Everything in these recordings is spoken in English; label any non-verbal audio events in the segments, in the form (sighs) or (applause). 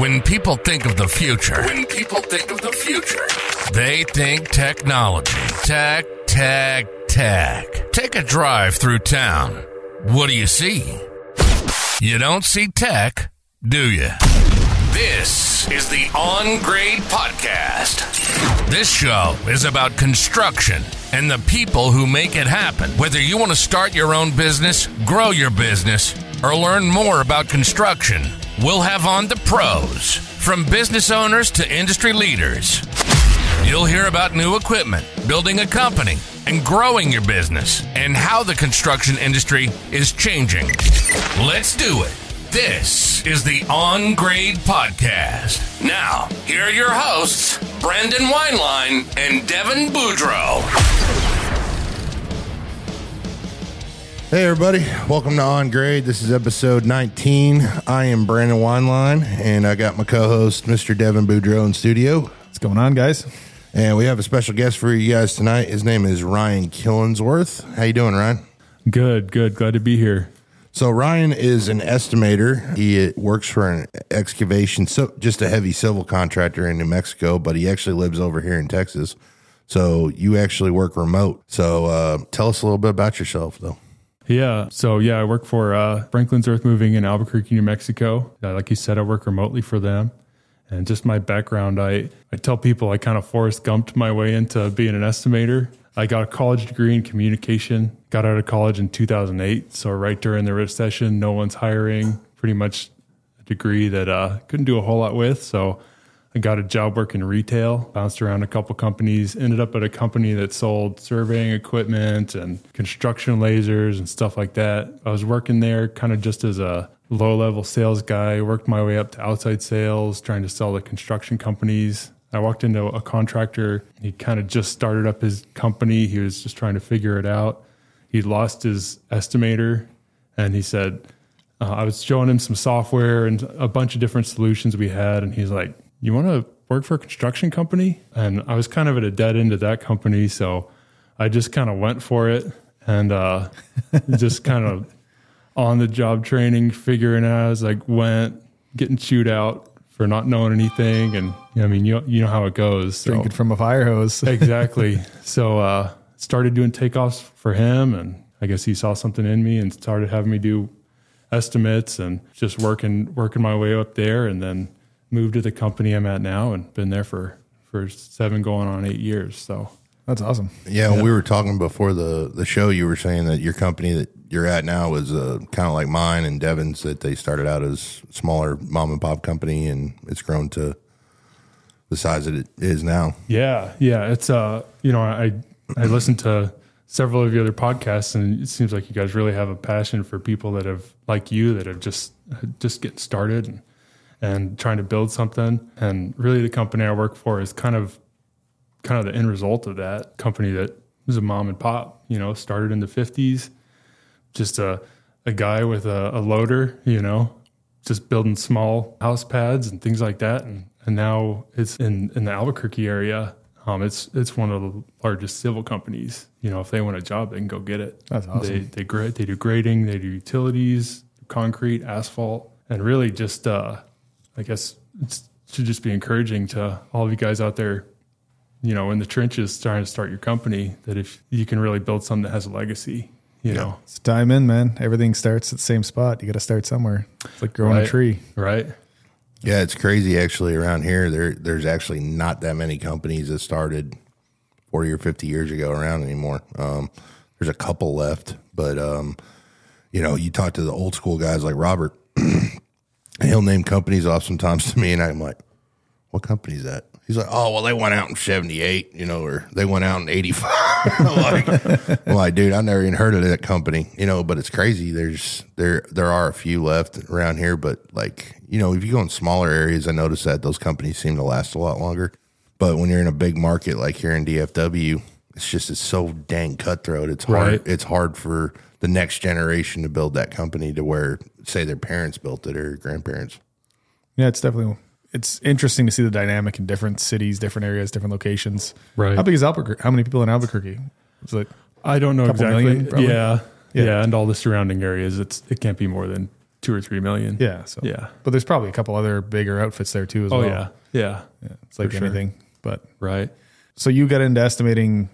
When people think of the future, when people think of the future, they think technology. Tech, tech, tech. Take a drive through town. What do you see? You don't see tech, do you? This is the On Grade Podcast. This show is about construction and the people who make it happen. Whether you want to start your own business, grow your business, or learn more about construction, we'll have on the pros, from business owners to industry leaders. You'll hear about new equipment, building a company, and growing your business, and how the construction industry is changing. Let's do it. This is the On Grade Podcast. Now, here are your hosts, Brandon Wineline and Devon Boudreau. Hey everybody, welcome to On Grade. This is episode 19. I am Brandon Wineline, and I got my co-host, Mr. Devon Boudreau, in studio. What's going on, guys? And we have a special guest for you guys tonight. His name is Ryan Killingsworth. How you doing, Ryan? Good, good. Glad to be here. So Ryan is an estimator. He works for an excavation, so just a heavy civil contractor in New Mexico, but he actually lives over here in Texas. So you actually work remote. So uh, tell us a little bit about yourself, though. Yeah. So, yeah, I work for uh, Franklin's Earthmoving in Albuquerque, New Mexico. Like you said, I work remotely for them. And just my background, I, I tell people I kind of Forrest Gumped my way into being an estimator. I got a college degree in communication, got out of college in 2008. So, right during the recession, no one's hiring, pretty much a degree that uh, couldn't do a whole lot with. So, I got a job working retail, bounced around a couple companies, ended up at a company that sold surveying equipment and construction lasers and stuff like that. I was working there kind of just as a low level sales guy, worked my way up to outside sales, trying to sell to construction companies. I walked into a contractor. He kind of just started up his company. He was just trying to figure it out. He lost his estimator and he said, uh, I was showing him some software and a bunch of different solutions we had. And he's like, You want to work for a construction company? And I was kind of at a dead end of that company. So I just kind of went for it and uh, (laughs) just kind of on the job training, figuring out as I went, getting chewed out for not knowing anything. And I mean, you, you know how it goes. So. Drinking from a fire hose. (laughs) exactly. So uh, started doing takeoffs for him, and I guess he saw something in me and started having me do estimates and just working working my way up there, and then moved to the company I'm at now, and been there for for seven going on eight years. So That's awesome. Yeah, when we were talking before the the show. You were saying that your company that you're at now is uh, kind of like mine and Devon's. That they started out as smaller mom and pop company, and it's grown to the size that it is now. Yeah, yeah. It's uh, you know, I I listened to several of your other podcasts, and it seems like you guys really have a passion for people that have like you that have just just getting started and and trying to build something. And really, the company I work for is kind of kind of the end result of that company that was a mom and pop. You know, started in the fifties, just a a guy with a, a loader. You know, just building small house pads and things like that, and and now it's in in the Albuquerque area. Um, it's it's one of the largest civil companies. You know, if they want a job, they can go get it. That's awesome. They they they do grading, they do utilities, concrete, asphalt, and really just uh, I guess it should just be encouraging to all of you guys out there. You know, in the trenches, trying to start your company, that if you can really build something that has a legacy, you know, It's time in, man. Everything starts at the same spot. You got to start somewhere. It's like growing Right. a tree. right? Yeah, it's crazy actually around here. There there's actually not that many companies that started 40 or 50 years ago around anymore. Um, there's a couple left, but um, you know, you talk to the old school guys like Robert, (clears throat) he'll name companies off sometimes to me and I'm like, what company is that? He's like, oh, well, they went out in 78, you know, or they went out in 85. (laughs) I'm like, I'm like, dude, I never even heard of that company, you know, but it's crazy. There's, there, there are a few left around here, but like, you know, if you go in smaller areas, I notice that those companies seem to last a lot longer. But when you're in a big market like here in DFW, it's just, it's so dang cutthroat. It's hard. Right. It's hard for the next generation to build that company to where, say, their parents built it or grandparents. Yeah, it's definitely it's interesting to see the dynamic in different cities, different areas, different locations. Right. How big is Albuquerque? How many people in Albuquerque? Is it I don't know Couple exactly. million, yeah, Yeah. yeah, and all the surrounding areas. It's it can't be more than two or three million. Yeah. So Yeah. But there's probably a couple other bigger outfits there too as Oh well. yeah. Yeah. Yeah, It's like For sure. anything. But Right. so you got into estimating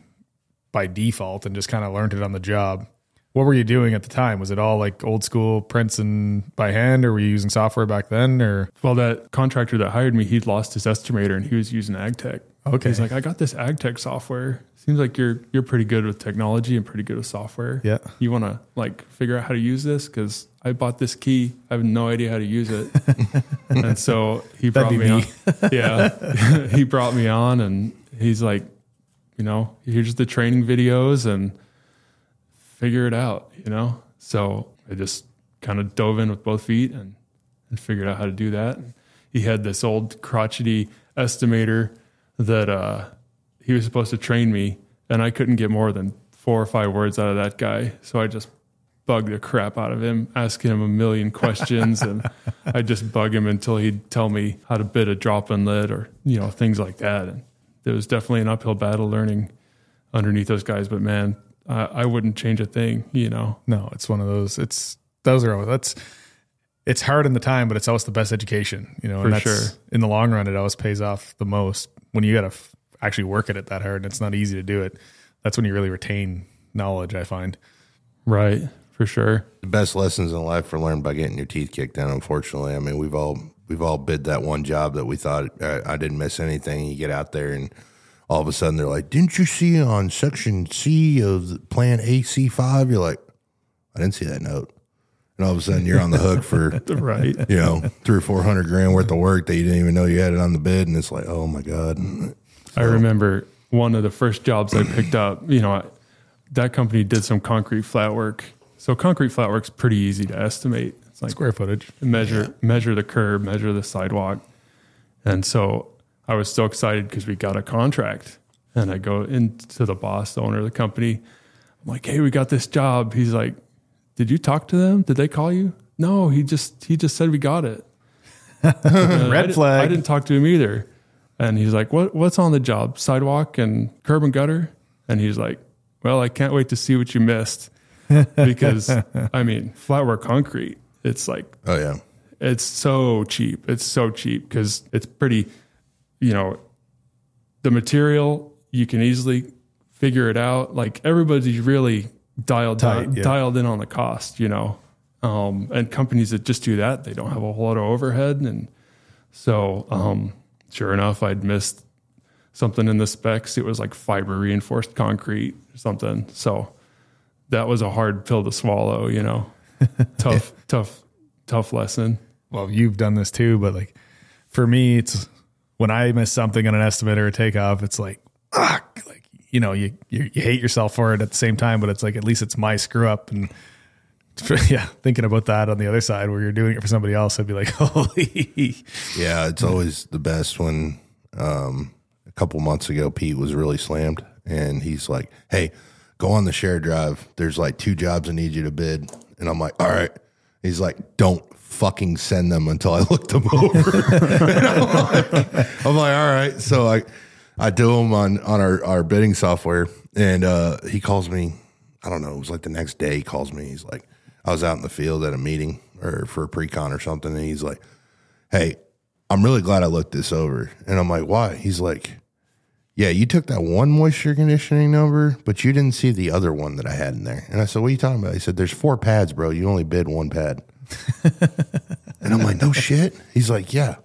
by default and just kind of learned it on the job. What were you doing at the time? Was it all like old school prints and by hand, or were you using software back then? Or Well, that contractor that hired me, he'd lost his estimator and he was using AGTEK. Okay. He's like, I got this AGTEK software. Seems like you're you're pretty good with technology and pretty good with software. Yeah. You want to like figure out how to use this because I bought this key. I have no idea how to use it. (laughs) and so he brought That'd me, on. me. yeah. (laughs) he brought me on and he's like, you know, here's the training videos and figure it out, you know? So I just kind of dove in with both feet and, and figured out how to do that. He had this old crotchety estimator that uh, he was supposed to train me, and I couldn't get more than four or five words out of that guy. So I just bugged the crap out of him, asking him a million questions, and (laughs) I just bug him until he'd tell me how to bid a drop lid or you know things like that. And it was definitely an uphill battle learning underneath those guys. But man, I, I wouldn't change a thing. You know, no, it's one of those. It's those are that's it's hard in the time, but it's always the best education. You know, For and that's sure. in the long run, it always pays off the most when you got to f- actually work at it that hard. And it's not easy to do it. That's when you really retain knowledge. I find. right? For sure. The best lessons in life are learned by getting your teeth kicked in. Unfortunately, I mean we've all we've all bid that one job that we thought uh, I didn't miss anything. You get out there and all of a sudden they're like, "Didn't you see on section C of plan AC five? You're like, "I didn't see that note," and all of a sudden you're on the hook for (laughs) Right. you know three or four hundred grand worth of work that you didn't even know you had it on the bid, and it's like, oh my god. I remember one of the first jobs I picked up, you know, I, that company did some concrete flat work. So concrete flat work's pretty easy to estimate. It's like Square footage. measure measure the curb, measure the sidewalk. And so I was so excited because we got a contract. And I go into the boss, the owner of the company. I'm like, "Hey, we got this job." He's like, "Did you talk to them? Did they call you?" No, he just he just said we got it. (laughs) And I Red di- flag. I didn't talk to him either. And he's like, "What what's on the job? Sidewalk and curb and gutter?" And he's like, "Well, I can't wait to see what you missed." (laughs) because I mean, flatwork concrete, it's like Oh yeah, it's so cheap. It's so cheap because it's pretty, you know, the material you can easily figure it out. Like everybody's really dialed Tight, down, yeah. dialed in on the cost, you know. Um, and companies that just do that, they don't have a whole lot of overhead, and so um, sure enough, I'd missed something in the specs. It was like fiber reinforced concrete or something. So that was a hard pill to swallow, you know. (laughs) tough, tough, tough lesson. well, you've done this too, but like for me, it's when I miss something on an estimate or a takeoff, it's like, ah, like you know, you, you you hate yourself for it at the same time, but it's like at least it's my screw up, and (laughs) yeah, thinking about that on the other side where you're doing it for somebody else, I'd be like, (laughs) holy, Yeah, it's always the best when um, a couple months ago Pete was really slammed and he's like, Hey, go on the share drive. There's like two jobs I need you to bid. And I'm like, All right. He's like, Don't fucking send them until I (laughs) look them over. (laughs) I'm, like, I'm like, All right. So I I do them on, on our, our bidding software and uh, he calls me, I don't know, it was like the next day he calls me. He's like, I was out in the field at a meeting or for a pre-con or something, and he's like, Hey, I'm really glad I looked this over. And I'm like, why? He's like, yeah, you took that one moisture conditioning number, but you didn't see the other one that I had in there. And I said, what are you talking about? He said, there's four pads, bro. You only bid one pad. (laughs) and I'm like, no shit. He's like, yeah.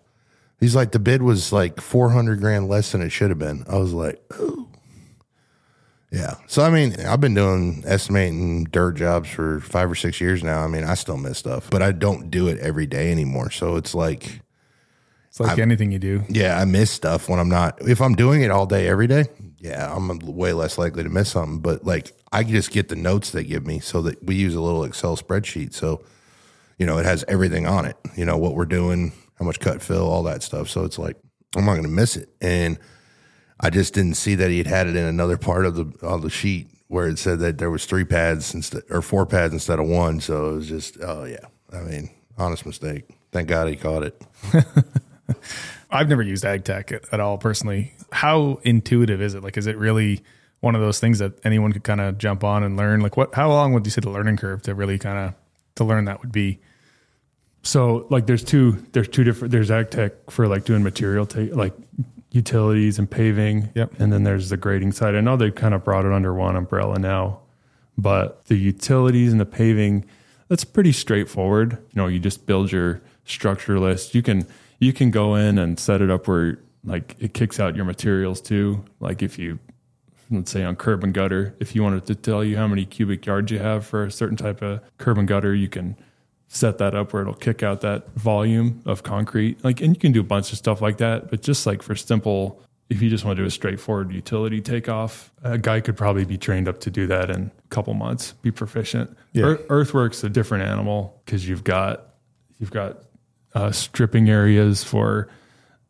He's like, the bid was like 400 grand less than it should have been. I was like, oh. Yeah. So, I mean, I've been doing estimating dirt jobs for five or six years now. I mean, I still miss stuff, but I don't do it every day anymore. So it's like, it's like anything you do. yeah, I miss stuff when I'm not. If I'm doing it all day, every day, yeah, I'm way less likely to miss something. But like, I just get the notes they give me so that we use a little Excel spreadsheet. So, you know, it has everything on it, you know, what we're doing, how much cut fill, all that stuff. So it's like, I'm not going to miss it. And I just didn't see that he had had it in another part of the, of the sheet where it said that there was three pads instead or four pads instead of one. So it was just, oh yeah, I mean, honest mistake. Thank God he caught it. (laughs) (laughs) I've never used AGTEK at, at all personally. How intuitive is it? Like, is it really one of those things that anyone could kind of jump on and learn? Like, what? How long would you say the learning curve to really kind of to learn that would be? So like there's two there's two different there's AGTEK for like doing material take like utilities and paving. Yep. And then there's the grading side. I know they've kind of brought it under one umbrella now, but the utilities and the paving, that's pretty straightforward. You know, you just build your structure list. You can you can go in and set it up where like it kicks out your materials too. Like if you let's say on curb and gutter, if you wanted to tell you how many cubic yards you have for a certain type of curb and gutter, you can set that up where it'll kick out that volume of concrete. Like, and you can do a bunch of stuff like that. But just like for simple, if you just want to do a straightforward utility takeoff, a guy could probably be trained up to do that in a couple months, be proficient. Yeah. Earth, Earthworks a different animal because you've got you've got uh, stripping areas for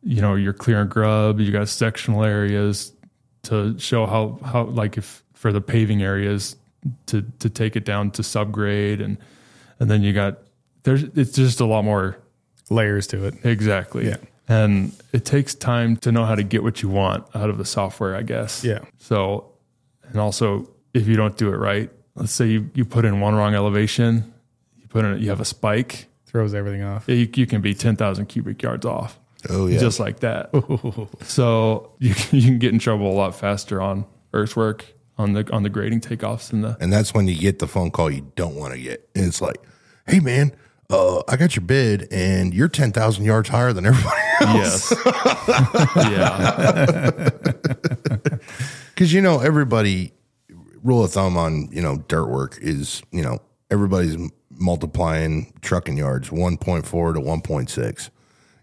you know your clear and grub. You got sectional areas to show how how like if for the paving areas to to take it down to subgrade and and then you got there's it's just a lot more Layers to it. exactly Yeah. and it takes time to know how to get what you want out of the software i guess Yeah. so and also if you don't do it right let's say you, you put in one wrong elevation you put in you have a spike Throws everything off. you, you can be 10,000 cubic yards off Oh yeah. just like that so (laughs) you can, you can get in trouble a lot faster on earthwork on the on the grading takeoffs and the and that's when you get the phone call you don't want to get. And it's like, hey man, uh, I got your bid, and you're ten thousand yards higher than everybody. (laughs) yes (laughs) yeah Because you know everybody. Rule of thumb on you know dirt work is you know everybody's multiplying trucking yards one point four to one point six.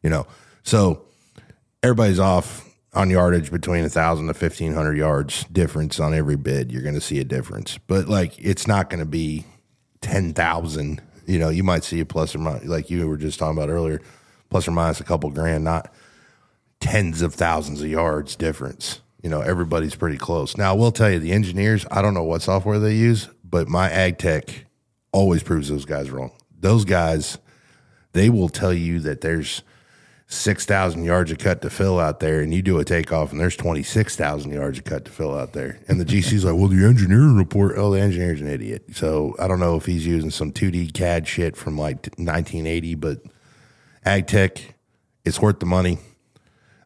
You know, so everybody's off on yardage between a thousand to fifteen hundred yards difference on every bid. You're going to see a difference, but like it's not going to be ten thousand. You know, you might see a plus or minus, like you were just talking about earlier, plus or minus a couple grand, not tens of thousands of yards difference. You know, everybody's pretty close. Now, I will tell you, the engineers, I don't know what software they use, but my AGTEK always proves those guys wrong. Those guys, they will tell you that there's 6,000 yards of cut to fill out there, and you do a takeoff, and there's 26,000 yards of cut to fill out there. And the GC's like, well, the engineering report, oh, the engineer's an idiot. So I don't know if he's using some 2D CAD shit from like 1980, but AGTEK, it's worth the money.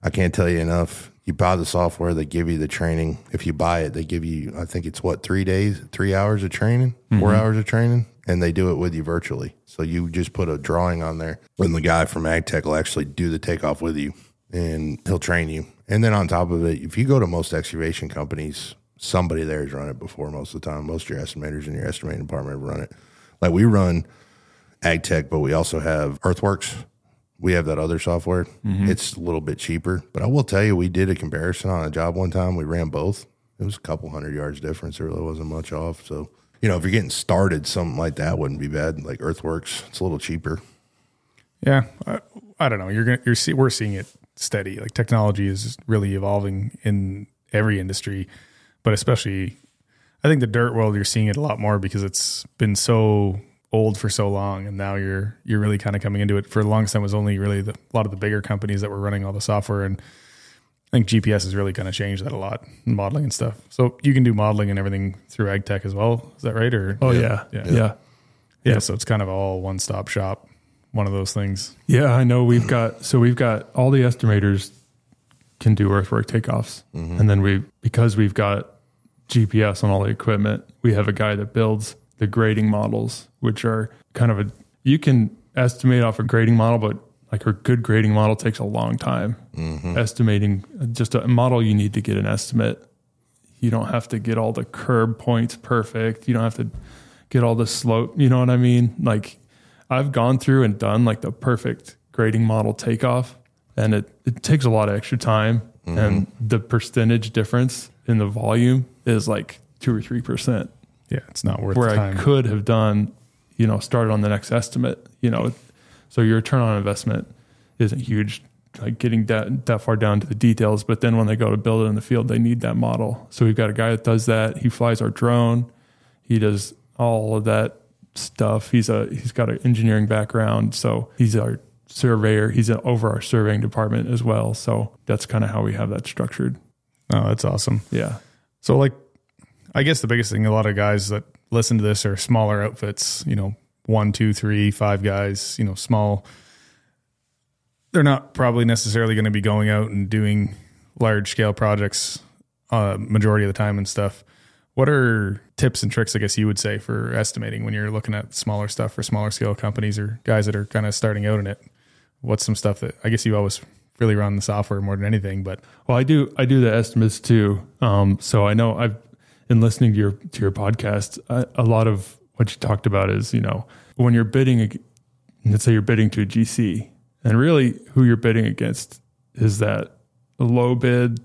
I can't tell you enough. You buy the software, they give you the training. If you buy it, they give you, I think it's what, three days, three hours of training, 4 mm-hmm. hours of training, and they do it with you virtually. So you just put a drawing on there, and the guy from AGTEK will actually do the takeoff with you, and he'll train you. And then on top of it, if you go to most excavation companies, somebody there has run it before most of the time. Most of your estimators in your estimating department have run it. Like we run AGTEK, but we also have Earthworks. We have that other software. Mm-hmm. It's a little bit cheaper, but I will tell you, we did a comparison on a job one time. We ran both. It was a couple hundred yards difference. There really wasn't much off. So, you know, if you're getting started, something like that wouldn't be bad. Like Earthworks, it's a little cheaper. Yeah, I, I don't know. You're gonna you're see, we're seeing it steady. Like technology is really evolving in every industry, but especially I think the dirt world you're seeing it a lot more because it's been so old for so long, and now you're you're really kind of coming into it. For the longest time, it was only really the, a lot of the bigger companies that were running all the software, and I think GPS has really kind of changed that a lot, modeling and stuff. So you can do modeling and everything through AGTEK as well. Is that right? Or oh yeah Yeah. yeah yeah, yeah. So it's kind of all one stop shop. One of those things. Yeah, I know we've got so we've got all the estimators can do earthwork takeoffs mm-hmm. and then we because we've got GPS on all the equipment we have a guy that builds the grading models which are kind of a you can estimate off a grading model but like a good grading model takes a long time mm-hmm. estimating just a model you need to get an estimate you don't have to get all the curb points perfect. You don't have to get all the slope. You know what I mean? Like I've gone through and done like the perfect grading model takeoff, and it, it takes a lot of extra time. Mm-hmm. And the percentage difference in the volume is like two or three percent, Yeah, it's not worth it. where the I could have done, you know, started on the next estimate. You know, so your return on investment isn't huge. Like getting that that far down to the details, but then when they go to build it in the field, they need that model. So we've got a guy that does that. He flies our drone. He does all of that stuff. He's a he's got an engineering background, so he's our surveyor. He's over our surveying department as well. So that's kind of how we have that structured. Oh, that's awesome. Yeah. So, like, I guess the biggest thing, a lot of guys that listen to this are smaller outfits, you know, one, two, three, five guys, you know, small. They're not probably necessarily going to be going out and doing large scale projects uh, majority of the time and stuff. What are tips and tricks, I guess you would say, for estimating when you're looking at smaller stuff for smaller scale companies or guys that are kind of starting out in it? What's some stuff that I guess you always really run the software more than anything, but Well, I do. I do the estimates too. Um, so I know I've in listening to your to your podcast. A, a lot of what you talked about is you know when you're bidding. Let's say you're bidding to a GC, and really who you're bidding against is that low bid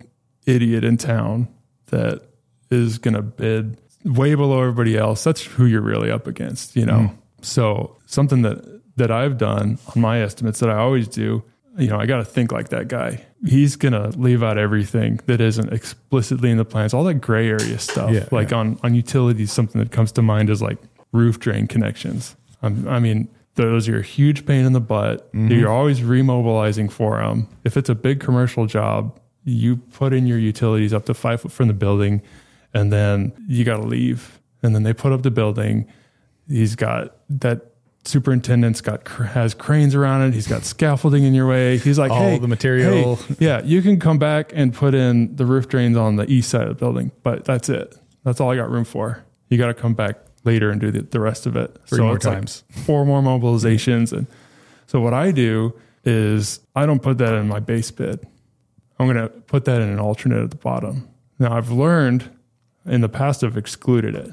idiot in town that is going to bid way below everybody else. That's who you're really up against. You know. Mm. So something that that I've done on my estimates that I always do you know, I got to think like that guy. He's going to leave out everything that isn't explicitly in the plans, all that gray area stuff. Yeah, like on, on utilities, something that comes to mind is like roof drain connections. Um, I mean, those are a huge pain in the butt. You're always remobilizing for them. If it's a big commercial job, you put in your utilities up to five foot from the building and then you got to leave. And then they put up the building. He's got that superintendent's got has cranes around it. He's got scaffolding in your way. He's like, All hey, the material. hey, yeah, you can come back and put in the roof drains on the east side of the building, but that's it. That's all I got room for. You got to come back later and do the, the rest of it. Three more it's like times. (laughs) four more mobilizations, and so what I do is I don't put that in my base bid. I'm going to put that in an alternate at the bottom. Now I've learned in the past I've excluded it.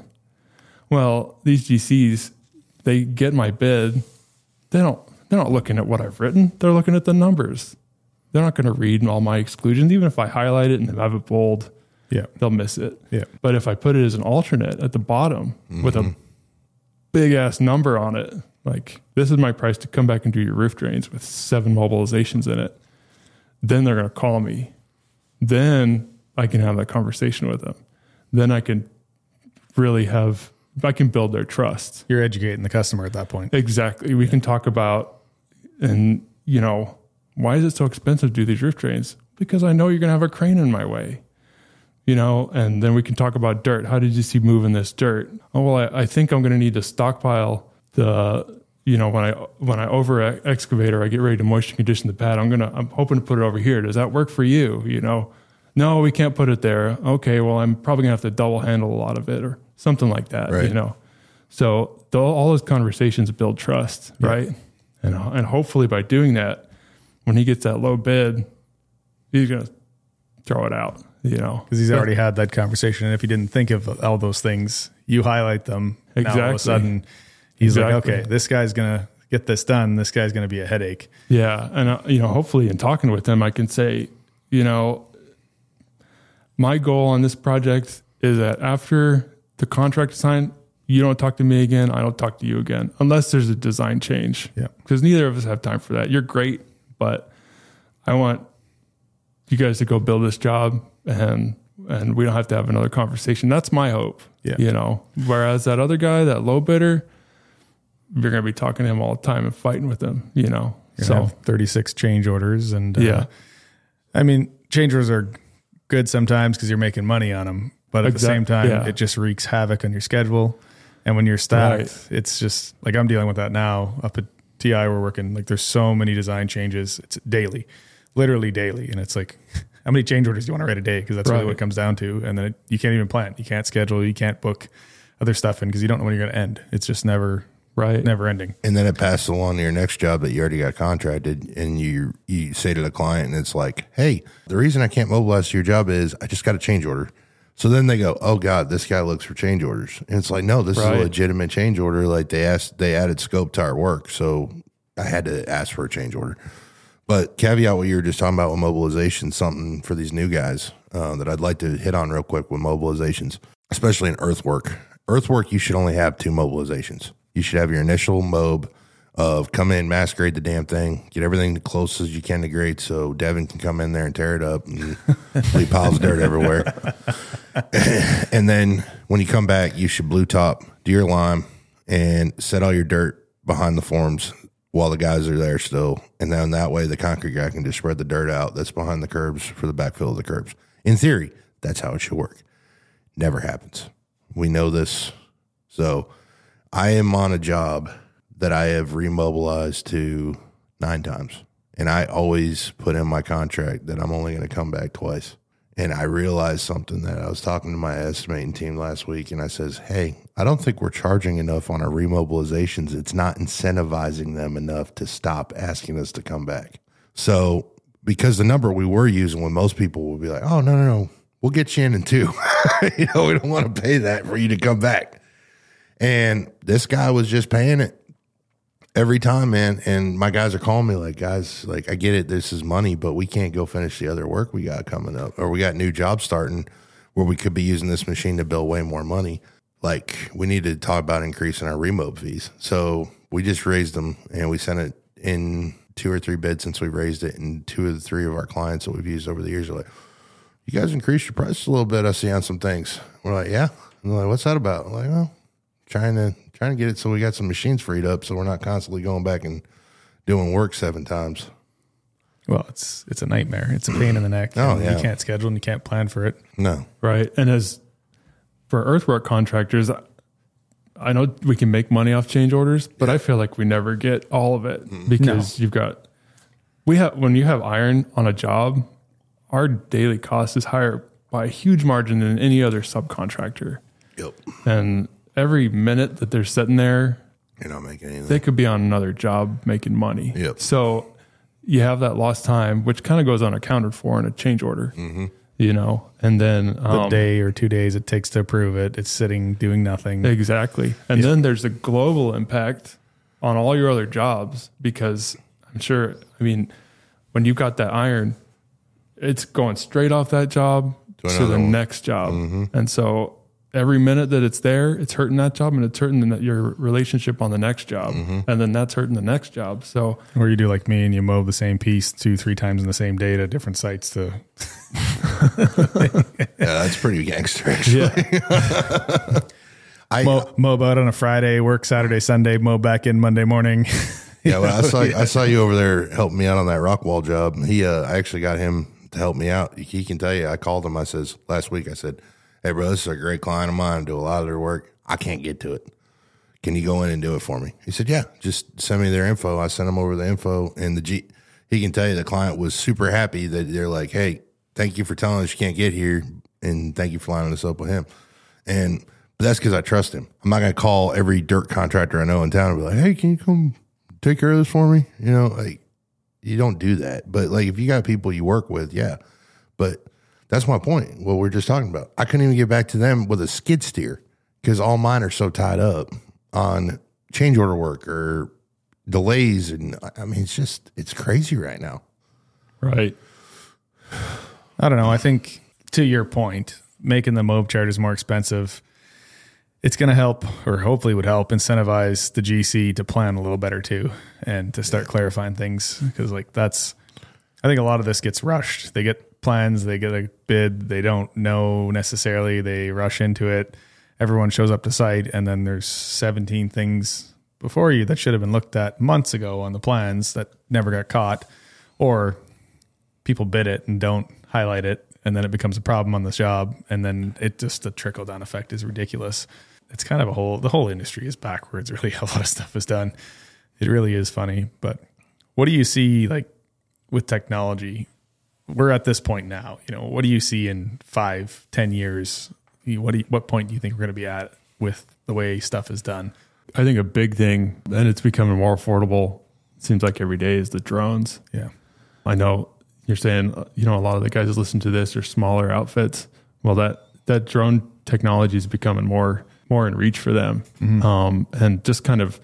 Well, these GCs, they get my bid. They don't. They're not looking at what I've written. They're looking at the numbers. They're not going to read all my exclusions, even if I highlight it and have it bold. Yeah, They'll miss it. yeah, But if I put it as an alternate at the bottom with a mm-hmm. big ass number on it, like this is my price to come back and do your roof drains with seven mobilizations in it, then they're going to call me. Then I can have that conversation with them. Then I can really have, I can build their trust. you're educating the customer at that point. Exactly. We can talk about, and you know, why is it so expensive to do these roof drains? Because I know you're going to have a crane in my way, you know, and then we can talk about dirt. How did you see moving this dirt? Oh, well, I, I think I'm going to need to stockpile the, you know, when I, when I over excavate or I get ready to moisture condition the pad, I'm going to, I'm hoping to put it over here. Does that work for you? You know, no, we can't put it there. Okay. Well, I'm probably gonna have to double handle a lot of it or something like that, Right. you know? So the, all those conversations build trust, right? And and hopefully by doing that, when he gets that low bid, he's gonna throw it out. You know, because he's already had that conversation. And if he didn't think of all those things, you highlight them. Now all of a sudden, he's like, okay, this guy's gonna get this done. This guy's gonna be a headache. Yeah, and uh, you know, hopefully, in talking with him, I can say, you know, my goal on this project is that after the contract is signed, you don't talk to me again. I don't talk to you again, unless there's a design change. Yeah. because neither of us have time for that. You're great, but I want you guys to go build this job, and and we don't have to have another conversation. That's my hope. Yeah. you know. Whereas that other guy, that low bidder, you're going to be talking to him all the time and fighting with him. You know, so have 36 change orders, and uh, yeah. I mean, change orders are good sometimes because you're making money on them, but at the same time, yeah. it just wreaks havoc on your schedule. And when you're stacked, Right. it's just like I'm dealing with that now. Up at TI, we're working like there's so many design changes. It's daily, literally daily, and it's like. (laughs) How many change orders do you want to write a day? Because that's really what it comes down to. And then it, you can't even plan. You can't schedule. You can't book other stuff in because you don't know when you're going to end. It's just never, Right. never ending. And then it passes along to your next job that you already got contracted, and you you say to the client, and it's like, "Hey, the reason I can't mobilize to your job is I just got a change order." So then they go, "Oh God, this guy looks for change orders," and it's like, "No, this is a legitimate change order. Like they asked, they added scope to our work, so I had to ask for a change order." But caveat what you were just talking about with mobilization, something for these new guys uh, that I'd like to hit on real quick with mobilizations, especially in earthwork. Earthwork, you should only have two mobilizations. You should have your initial mob of come in, mass grade the damn thing, get everything the closest as you can to grade, so Devon can come in there and tear it up and (laughs) leave piles of dirt everywhere. (laughs) and then when you come back, you should blue top, do your lime, and set all your dirt behind the forms while the guys are there still. And then that way, the concrete guy can just spread the dirt out that's behind the curbs for the backfill of the curbs. In theory, that's how it should work. Never happens. We know this. So I am on a job that I have remobilized to nine times. And I always put in my contract that I'm only going to come back twice. And I realized something that I was talking to my estimating team last week, and I says, "Hey, I don't think we're charging enough on our remobilizations. It's not incentivizing them enough to stop asking us to come back." So, because the number we were using, when most people would be like, "Oh no, no, no, we'll get you in in two. (laughs) you know, we don't want to pay that for you to come back." And this guy was just paying it every time, man. And my guys are calling me like, guys, like I get it, this is money, but we can't go finish the other work we got coming up, or we got new jobs starting where we could be using this machine to bill way more money. Like we need to talk about increasing our remote fees. So we just raised them and we sent it in two or three bids since we raised it. And two of the three of our clients that we've used over the years are like, you guys increased your price a little bit. I see on some things. We're like, yeah. And they're like, what's that about? I'm like, well, trying to trying to get it so we got some machines freed up so we're not constantly going back and doing work seven times. Well, it's it's a nightmare. It's a pain in the neck. (clears throat) Oh, yeah. You can't schedule and you can't plan for it. No. Right. And as for earthwork contractors, I know we can make money off change orders, but I feel like we never get all of it mm-hmm. because you've got we have when you have iron on a job, our daily cost is higher by a huge margin than any other subcontractor. Yep. And every minute that they're sitting there, You're not making anything. they could be on another job making money. Yep. So you have that lost time, which kind of goes unaccounted for in a change order. You know, and then The um, day or two days it takes to approve it, it's sitting doing nothing. Exactly. And then there's a global impact on all your other jobs because I'm sure, I mean, when you've got that iron, it's going straight off that job To to, the one. next job. And so every minute that it's there, it's hurting that job and it's hurting the, your relationship on the next job. And then that's hurting the next job. So, Or you do like me and you mow the same piece two, three times in the same day to different sites to (laughs) Yeah, that's pretty gangster actually. (laughs) I mow, mow out on a Friday, work Saturday, Sunday, mow back in Monday morning. yeah, well, I saw (laughs) I saw you over there helping me out on that rock wall job. He uh, I actually got him to help me out. He can tell you. I called him. I says last week. I said, "Hey, bro, this is a great client of mine. I do a lot of their work. I can't get to it. Can you go in and do it for me?" He said, "Yeah, just send me their info." I sent him over the info, and the G. He can tell you the client was super happy that they're like, "Hey, thank you for telling us you can't get here, and thank you for lining us up with him." And that's because I trust him. I'm not going to call every dirt contractor I know in town and be like, "Hey, can you come take care of this for me?" You know, like you don't do that. But like if you got people you work with, yeah. But that's my point. What we're just talking about. I couldn't even get back to them with a skid steer because all mine are so tied up on change order work or delays, and I mean it's just it's crazy right now. right. (sighs) I don't know. I think to your point, making the MOB charters more expensive, it's going to help, or hopefully would help, incentivize the GC to plan a little better too, and to start clarifying things because like that's, I think a lot of this gets rushed. They get plans, they get a bid, they don't know necessarily, they rush into it. Everyone shows up to site, and then there's 17 things before you that should have been looked at months ago on the plans that never got caught, or people bid it and don't highlight it and then it becomes a problem on this job and then it just the trickle down effect is ridiculous it's kind of a whole the whole industry is backwards (laughs) really a lot of stuff is done it really is funny but what do you see like with technology we're at this point now you know what do you see in five ten years? What do you, what point do you think we're going to be at with the way stuff is done? I think a big thing, and it's becoming more affordable, seems like every day, is the drones. yeah. I know you're saying, you know, a lot of the guys that listen to this are smaller outfits. Well, that that drone technology is becoming more more in reach for them, um, and just kind of,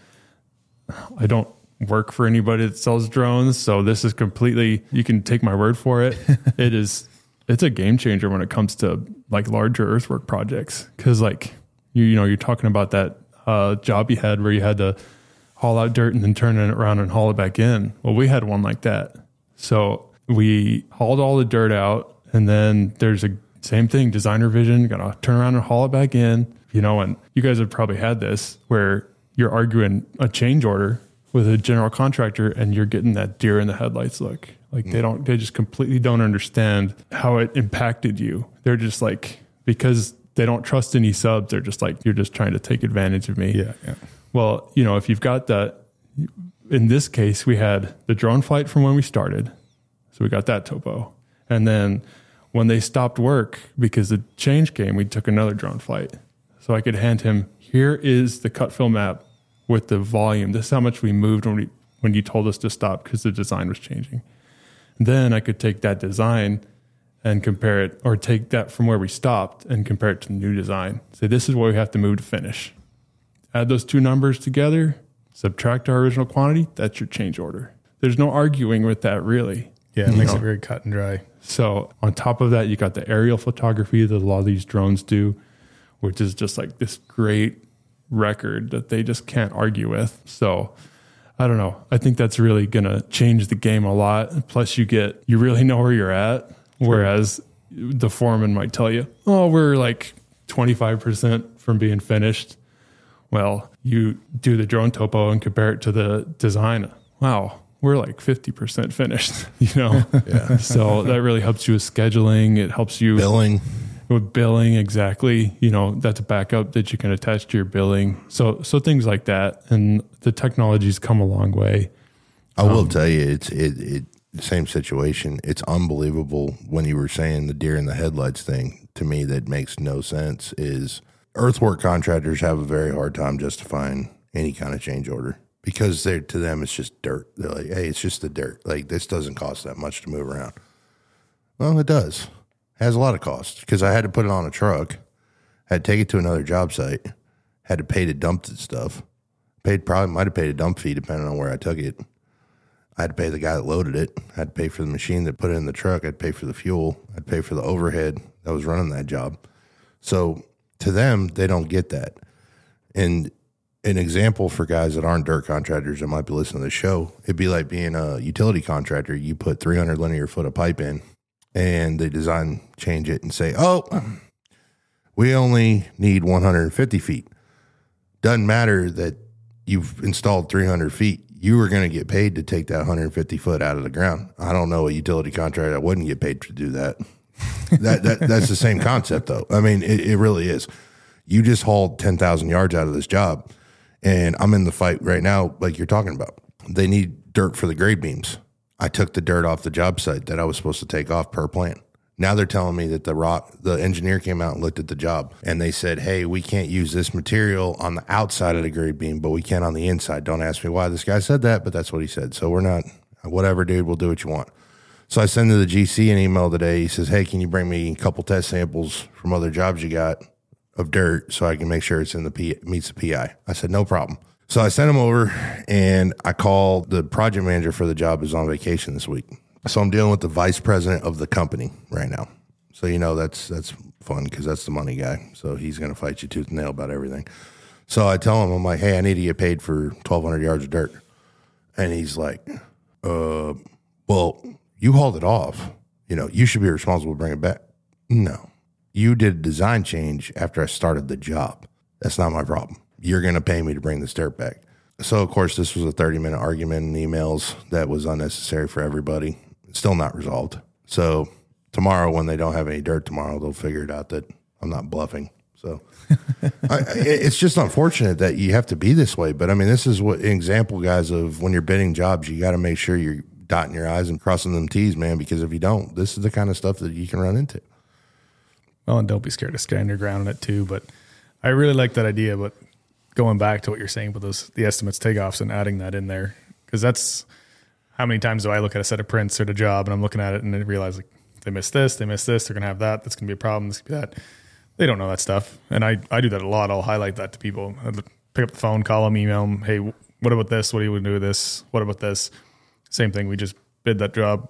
I don't work for anybody that sells drones, so this is completely. You can take my word for it. (laughs) it is. It's a game changer when it comes to like larger earthwork projects because, like, you you know, you're talking about that uh, job you had where you had to haul out dirt and then turn it around and haul it back in. Well, we had one like that. So we hauled all the dirt out, and then there's a same thing, designer vision, gotta turn around and haul it back in. You know, and you guys have probably had this where you're arguing a change order with a general contractor and you're getting that deer in the headlights look. Like they mm. don't they just completely don't understand how it impacted you. They're just like because they don't trust any subs, they're just like, you're just trying to take advantage of me. yeah yeah Well, you know, if you've got that in this case, we had the drone flight from when we started. So we got that topo. And then when they stopped work because the change came, we took another drone flight. So I could hand him, here is the cut fill map with the volume. This is how much we moved when we when you told us to stop because the design was changing. Then I could take that design and compare it, or take that from where we stopped and compare it to the new design. Say, this is what we have to move to finish. Add those two numbers together, subtract our original quantity, that's your change order. There's no arguing with that, really. Yeah, it makes it very cut and dry. So, on top of that, you got the aerial photography that a lot of these drones do, which is just like this great record that they just can't argue with. So, I don't know. I think that's really going to change the game a lot. Plus, you get, you really know where you're at. Whereas the foreman might tell you, oh, we're like 25% from being finished. Well, you do the drone topo and compare it to the design. Wow, we're like 50% finished, (laughs) you know? yeah. So that really helps you with scheduling. It helps you Billing. With billing exactly you know that's a backup that you can attach to your billing so so things like that and the technology's come a long way I will um, tell you, it's it, it same situation. It's unbelievable when you were saying the deer in the headlights thing to me that makes no sense. Is earthwork contractors have a very hard time justifying any kind of change order because they're to them it's just dirt. They're like, hey, it's just the dirt. Like this doesn't cost that much to move around. Well, it does. Has a lot of cost because I had to put it on a truck, had to take it to another job site, had to pay to dump the stuff. Paid probably might have paid a dump fee depending on where I took it. I had to pay the guy that loaded it. I had to pay for the machine that put it in the truck. I'd pay for the fuel. I'd pay for the overhead that was running that job. So to them, they don't get that. And an example for guys that aren't dirt contractors that might be listening to the show, it'd be like being a utility contractor. You put 300 linear foot of pipe in and they design change it and say, oh, we only need 150 feet. Doesn't matter that you've installed 300 feet. You were going to get paid to take that 150 foot out of the ground. I don't know a utility contractor that wouldn't get paid to do that. (laughs) that, that that's the same concept, though. I mean, it, it really is. You just hauled 10,000 yards out of this job, and I'm in the fight right now, like you're talking about. They need dirt for the grade beams. I took the dirt off the job site that I was supposed to take off per plant. Now they're telling me that the rock, the engineer came out and looked at the job and they said, Hey, we can't use this material on the outside of the grade beam, but we can on the inside. Don't ask me why this guy said that, but that's what he said. So we're not, whatever, dude, we'll do what you want. So I send to the GC an email today. He says, Hey, can you bring me a couple test samples from other jobs you got of dirt so I can make sure it's in the P, meets the PI? I said, No problem. So I sent him over and I called the project manager for the job is on vacation this week. So I'm dealing with the vice president of the company right now. So you know that's that's fun because that's the money guy. So he's going to fight you tooth and nail about everything. So I tell him I'm like, hey, I need to get paid for 1,200 yards of dirt, and he's like, uh, well, you hauled it off. You know, you should be responsible to bring it back. No, you did a design change after I started the job. That's not my problem. You're going to pay me to bring this dirt back. So of course, this was a 30 minute argument in emails that was unnecessary for everybody still not resolved. So tomorrow, when they don't have any dirt tomorrow, they'll figure it out that I'm not bluffing. So (laughs) I, it's just unfortunate that you have to be this way. But I mean, this is what an example, guys, of when you're bidding jobs, you got to make sure you're dotting your I's and crossing them T's, man, because if you don't, this is the kind of stuff that you can run into. Well, and don't be scared to stand your ground on it too. But I really like that idea. But going back to what you're saying with those the estimates takeoffs and adding that in there because that's how many times do I look at a set of prints or a job and I'm looking at it and I realize like they missed this, they missed this, they're gonna have that, that's gonna be a problem, this could be that. They don't know that stuff, and I I do that a lot. I'll highlight that to people. I pick up the phone, call them, email them. Hey, what about this? What do you do with this? What about this? Same thing. We just bid that job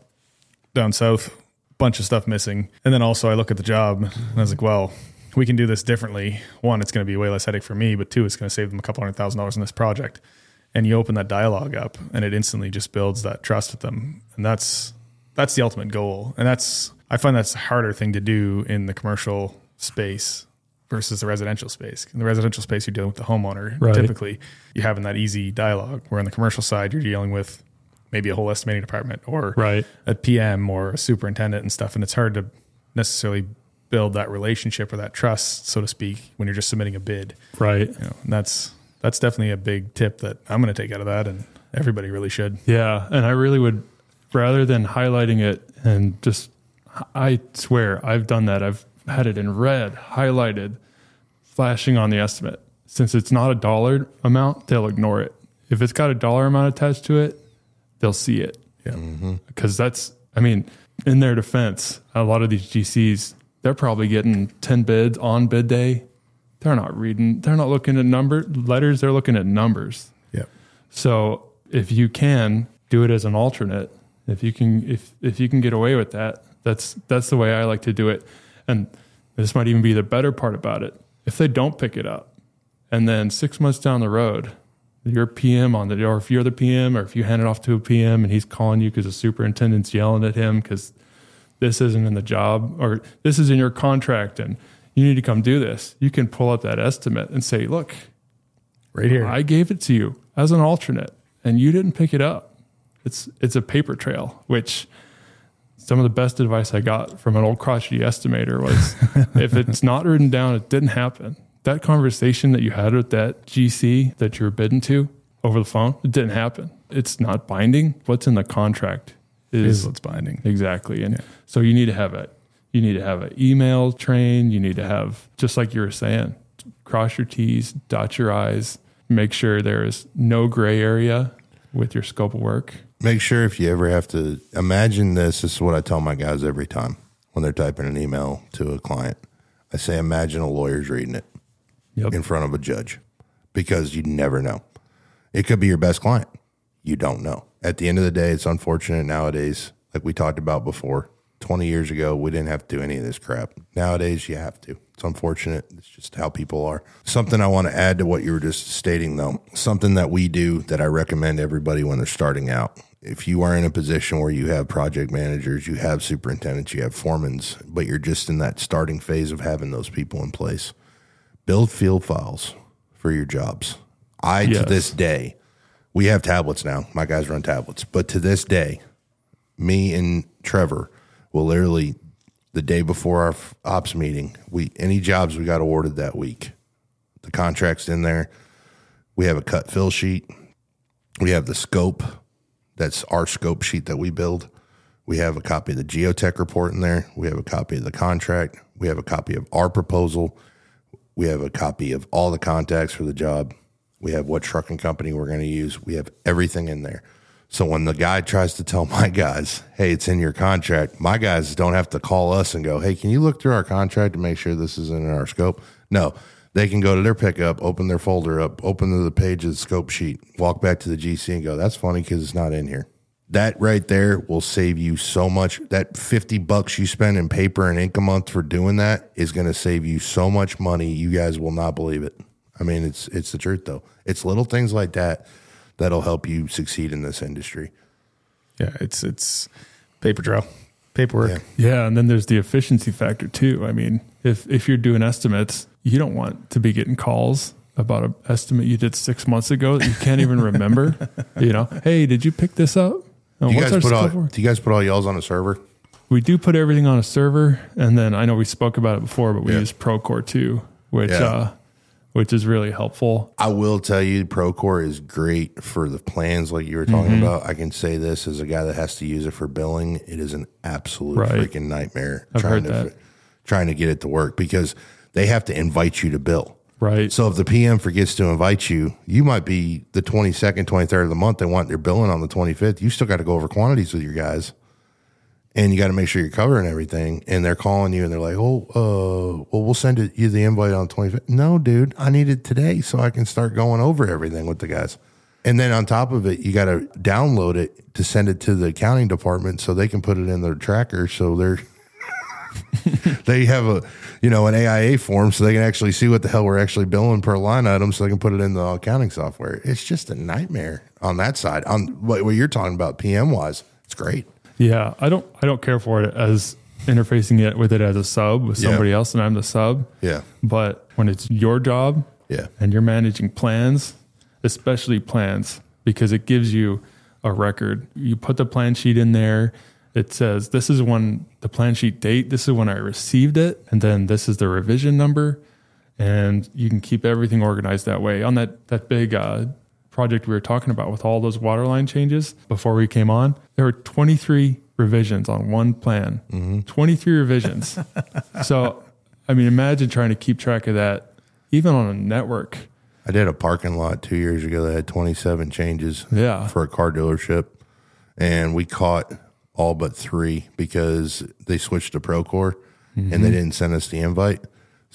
down south. Bunch of stuff missing, and then also I look at the job and I was like, well, we can do this differently. One, it's going to be way less headache for me, but two, it's going to save them a couple hundred thousand dollars in this project and you open that dialogue up and it instantly just builds that trust with them and that's that's the ultimate goal and that's i find that's a harder thing to do in the commercial space versus the residential space in the residential space you're dealing with the homeowner Right. typically you're having that easy dialogue where in the commercial side you're dealing with maybe a whole estimating department or Right. a pm or a superintendent and stuff and it's hard to necessarily build that relationship or that trust so to speak when you're just submitting a bid Right. you know, and that's that's definitely a big tip that I'm going to take out of that, and Everybody really should. Yeah, and I really would rather than highlighting it and just I swear I've done that. I've had it in red, highlighted, flashing on the estimate. Since it's not a dollar amount, they'll ignore it. If it's got a dollar amount attached to it, they'll see it. Yeah. Mm-hmm. Because that's, I mean, in their defense, a lot of these GCs, they're probably getting 10 bids on bid day. They're not reading, they're not looking at number letters, they're looking at numbers. Yeah. So if you can do it as an alternate, if you can if if you can get away with that, that's that's the way I like to do it. And this might even be the better part about it. If they don't pick it up, and then six months down the road, you're PM on the or if you're the PM or if you hand it off to a PM and he's calling you because the superintendent's yelling at him because this isn't in the job or this is in your contract and you need to come do this. You can pull up that estimate and say, look, Right here. I gave it to you as an alternate and you didn't pick it up. It's it's a paper trail, which some of the best advice I got from an old crotchety estimator was (laughs) if it's not written down, it didn't happen. That conversation that you had with that GC that you were bidding to over the phone, it didn't happen. It's not binding. What's in the contract is, is what's binding. Exactly. And so you need to have a you need to have an email train. You need to have just like you were saying, cross your T's, dot your I's, make sure there is no gray area with your scope of work. Make sure if you ever have to imagine this, this is what I tell my guys every time when they're typing an email to a client. I say, imagine a lawyer's reading it Yep. in front of a judge because you never know. It could be your best client. You don't know. At the end of the day, it's unfortunate nowadays, like we talked about before. 20 years ago, we didn't have to do any of this crap. Nowadays, you have to. It's unfortunate. It's just how people are. Something I want to add to what you were just stating, though, something that we do that I recommend everybody when they're starting out. If you are in a position where you have project managers, you have superintendents, you have foremans, but you're just in that starting phase of having those people in place, build field files for your jobs. I, to this day, we have tablets now. My guys run tablets, but to this day, me and Trevor will literally the day before our ops meeting, we any jobs we got awarded that week, the contracts in there. We have a cut fill sheet. We have the scope. That's our scope sheet that we build. We have a copy of the geotech report in there. We have a copy of the contract. We have a copy of our proposal. We have a copy of all the contacts for the job. We have what trucking company we're going to use. We have everything in there. So when the guy tries to tell (laughs) my guys, hey, it's in your contract, my guys don't have to call us and go, hey, can you look through our contract to make sure this is in our scope? No, they can go to their pickup, open their folder up, open to the page of the scope sheet, walk back to the GC and go, that's funny because it's not in here. That right there will save you so much. That 50 bucks you spend in paper and ink a month for doing that is going to save you so much money. You guys will not believe it. I mean, it's it's the truth though. It's little things like that that'll help you succeed in this industry. Yeah. It's it's paper trail, paperwork. Yeah. Yeah, and then there's the efficiency factor too. I mean, if if you're doing estimates, you don't want to be getting calls about an estimate you did six months ago that you can't even remember. (laughs) you know, hey, did you pick this up? Do you guys put all scope do you guys put all y'all's on a server? We do put everything on a server, and then I know we spoke about it before, but we Yeah. use Procore too, which Yeah. uh, which is really helpful. I will tell you, Procore is great for the plans like you were talking Mm-hmm. about. I can say this as a guy that has to use it for billing. It is an absolute Right. freaking nightmare I've trying to that. trying to get it to work because they have to invite you to bill. Right. So if the PM forgets to invite you, you might be the 22nd, 23rd of the month. They want their billing on the 25th. You still got to go over quantities with your guys. And you got to make sure you're covering everything. And they're calling you and they're like, oh, uh, well, we'll send it, you the invite on the 25th. No, dude, I need it today so I can start going over everything with the guys. And then on top of it, you got to download it to send it to the accounting department so they can put it in their tracker. So they're, (laughs) they have a you know an AIA form so they can actually see what the hell we're actually billing per line item so they can put it in the accounting software. It's just a nightmare on that side. On what, what you're talking about PM wise, it's great. Yeah, I don't I don't care for it as interfacing it with it as a sub with Yeah. somebody else, and I'm the sub. Yeah. But when it's your job, Yeah. and you're managing plans, especially plans, because it gives you a record. You put the plan sheet in there. It says this is when the plan sheet date. This is when I received it, and then this is the revision number, and you can keep everything organized that way. On that that big uh, project we were talking about with all those water line changes before we came on, there were 23 revisions on one plan. Mm-hmm. 23 revisions. (laughs) so, I mean, imagine trying to keep track of that even on a network. I did a parking lot two years ago that had 27 changes Yeah. for a car dealership. And we caught all but three because they switched to Procore and they mm-hmm. didn't send us the invite.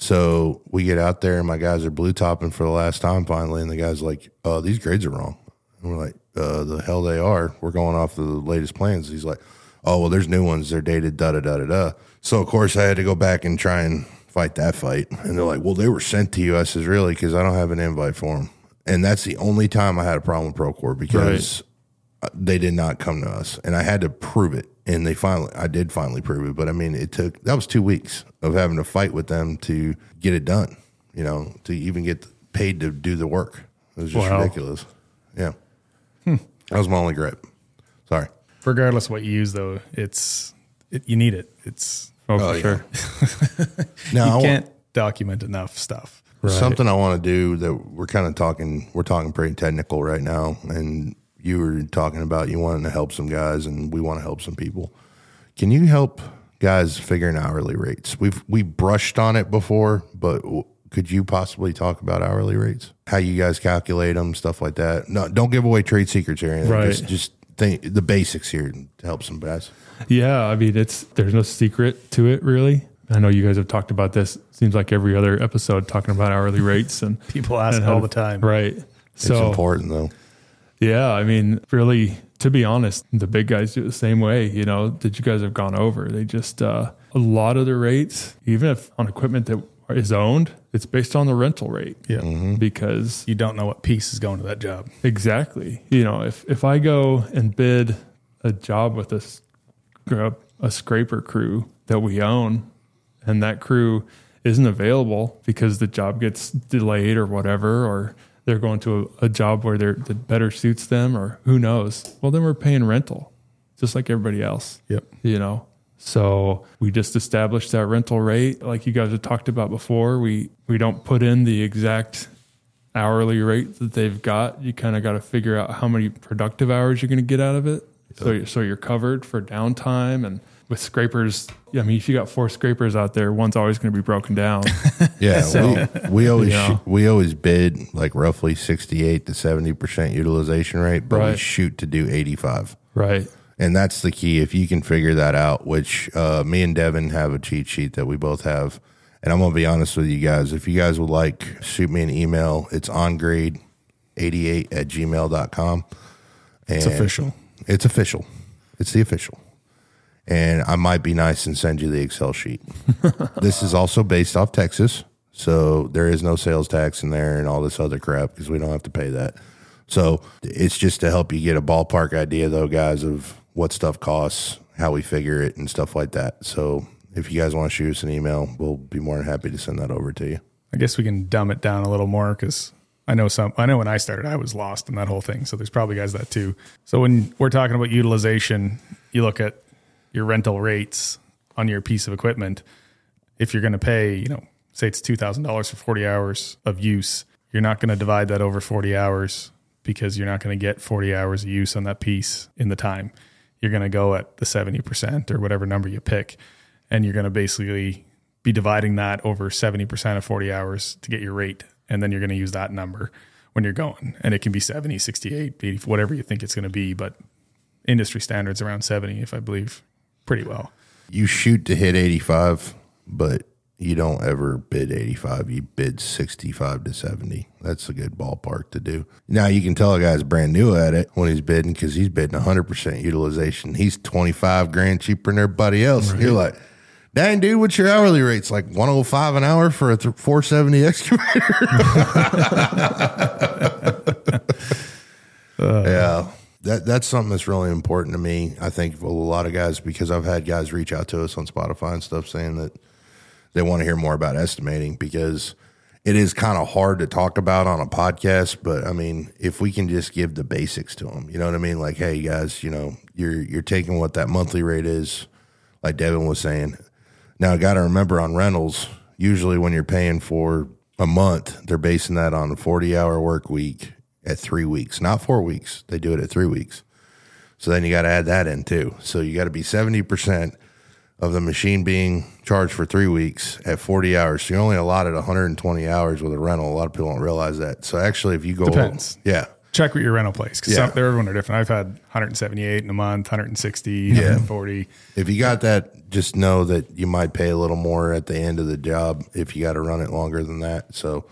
So we get out there and my guys are blue topping for the last time finally. And the guy's like, oh, these grades are wrong. And we're like, uh, the hell they are. We're going off the latest plans. He's like, oh, well, there's new ones. They're dated da da da da da. So, of course, I had to go back and try and fight that fight. And they're like, well, they were sent to you. I says, really? Because I don't have an invite for them. And that's the only time I had a problem with Procore because they did not come to us and I had to prove it. And they finally, I did finally prove it. But I mean, it took, that was two weeks of having to fight with them to get it done, you know, to even get paid to do the work. It was just Wow. ridiculous. Yeah. That was my only gripe. Sorry. Regardless of what you use, though, it's it, you need it. It's Oh, for Oh, yeah. sure. (laughs) Now, you want- can't document enough stuff. Something I want to do that we're kind of talking, we're talking pretty technical right now. And you were talking about you wanting to help some guys and we want to help some people. Can you help guys figuring hourly rates? We've, we brushed on it before, but w- could you possibly talk about hourly rates? How you guys calculate them, stuff like that? No, don't give away trade secrets or anything. Right. Just, just think the basics here to help some guys. Yeah, I mean, it's there's no secret to it, really. I know you guys have talked about this. Seems like every other episode talking about hourly rates and (laughs) People ask and how all to- the time. right? It's So important though. Yeah, I mean, really, to be honest, the big guys do it the same way. You know that you guys have gone over. They just uh, a lot of the rates, even if on equipment that is owned, it's based on the rental rate. Yeah. because You don't know what piece is going to that job. Exactly. You know, if if I go and bid a job with a scraper crew that we own, and that crew isn't available because the job gets delayed or whatever, or they're going to a, a job where they're, that better suits them, or who knows? Well, then we're paying rental, just like everybody else. Yep. You know. So we just established that rental rate, like you guys have talked about before. We we don't put in the exact hourly rate that they've got, you kind of got to figure out how many productive hours you're going to get out of it. So, so you're covered for downtime and with scrapers. Yeah, I mean, if you got four scrapers out there, one's always going to be broken down. (laughs) Yeah, So, we, we always you know. we always bid like roughly sixty eight to seventy percent utilization rate, but we shoot to do eighty five, right. and that's the key. If you can figure that out, which uh, me and Devon have a cheat sheet that we both have, and I'm gonna be honest with you guys. If you guys would like, shoot me an email. It's on grade eighty eight at gmail.com. It's official. It's official. It's the official. And I might be nice and send you the Excel sheet. (laughs) this is also based off Texas. So there is no sales tax in there and all this other crap because we don't have to pay that. So it's just to help you get a ballpark idea, though, guys, of what stuff costs, how we figure it, and stuff like that. So if you guys want to shoot us an email, we'll be more than happy to send that over to you. I guess we can dumb it down a little more because I know some. I know when I started, I was lost in that whole thing. So there's probably guys that too. So when we're talking about utilization, you look at your rental rates on your piece of equipment. If you're going to pay, you know, say it's two thousand dollars for forty hours of use, you're not going to divide that over forty hours because you're not going to get forty hours of use on that piece in the time. You're going to go at the seventy percent or whatever number you pick, and you're going to basically be dividing that over 70% of 40 hours to get your rate. And then you're going to use that number when you're going. And it can be 70, 68, 80, whatever you think it's going to be. But industry standards around 70, if I believe, pretty well. You shoot to hit 85, but you don't ever bid 85. You bid 65 to 70. That's a good ballpark to do. Now, you can tell a guy's brand new at it when he's bidding because he's bidding 100% utilization. He's 25 grand cheaper than everybody else. You're like, dang, dude, what's your hourly rates? Like 105 an hour for a th- 470 excavator? (laughs) (laughs) yeah. That that's something that's really important to me. I think a lot of guys because I've had guys reach out to us on Spotify and stuff saying that they want to hear more about estimating because it is kind of hard to talk about on a podcast. But I mean, if we can just give the basics to them, you know what I mean? Like, hey, guys, you know, you're you're taking what that monthly rate is, like Devon was saying. Now, got to remember on rentals, usually when you're paying for a month, they're basing that on a 40 hour work week at three weeks, not four weeks. They do it at three weeks. So then you got to add that in too. So you got to be 70% of the machine being charged for three weeks at 40 hours. So you're only allotted 120 hours with a rental. A lot of people don't realize that. So actually, if you go, Depends. yeah, Check with your rental place because Yeah. they're everyone are different. I've had 178 in a month, 160, 140. if you got that, just know that you might pay a little more at the end of the job if you got to run it longer than that. So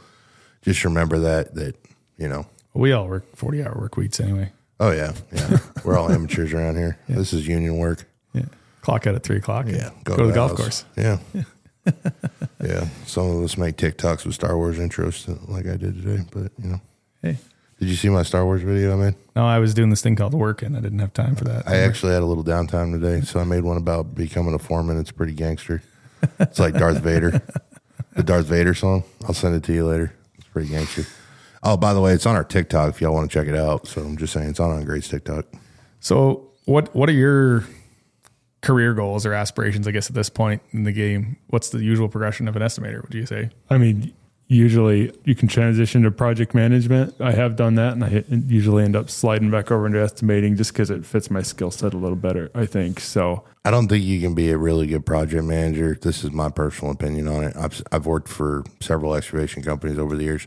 just remember that, that, you know, We all work 40 hour work weeks anyway. oh yeah, yeah. We're all (laughs) amateurs around here. This is union work. Yeah. Clock out at three o'clock. Yeah, Go, to the golf house. course. Yeah. (laughs) yeah. Some of us make TikToks with Star Wars intros like I did today, but you know. Hey. Did you see my Star Wars video I made? No, I was doing this thing called work and I didn't have time for that. I actually had a little downtime today, so I made one about becoming a foreman. It's pretty gangster. It's like Darth Vader, (laughs) the Darth Vader song. I'll send it to you later. It's pretty gangster. Oh, by the way, it's on our TikTok if y'all want to check it out. So I'm just saying it's on on Grade's TikTok. So, what what are your career goals or aspirations? I guess at this point in the game, what's the usual progression of an estimator? Would you say? I mean, usually you can transition to project management. I have done that, and I usually end up sliding back over into estimating just because it fits my skill set a little better. I think so. I don't think you can be a really good project manager. This is my personal opinion on it. I've, I've worked for several excavation companies over the years.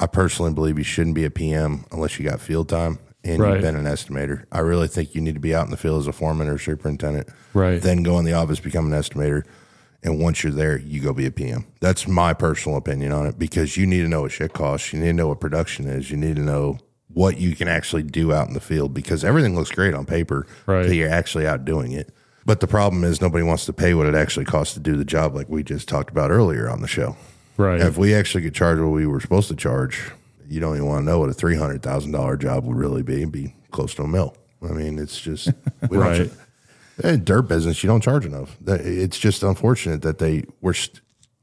I personally believe you shouldn't be a PM unless you got field time and Right. you've been an estimator. I really think you need to be out in the field as a foreman or superintendent. Right. Then go in the office, become an estimator. And once you're there, you go be a PM. That's my personal opinion on it because you need to know what shit costs. You need to know what production is. You need to know what you can actually do out in the field because everything looks great on paper Right. until you're actually out doing it. But the problem is nobody wants to pay what it actually costs to do the job, like we just talked about earlier on the show. Right. If we actually could charge what we were supposed to charge, you don't even want to know what a three hundred thousand dollar job would really be. It'd be close to a mill. I mean, it's just (laughs) we Right. don't. Dirt business, you don't charge enough. It's just unfortunate that they were. St-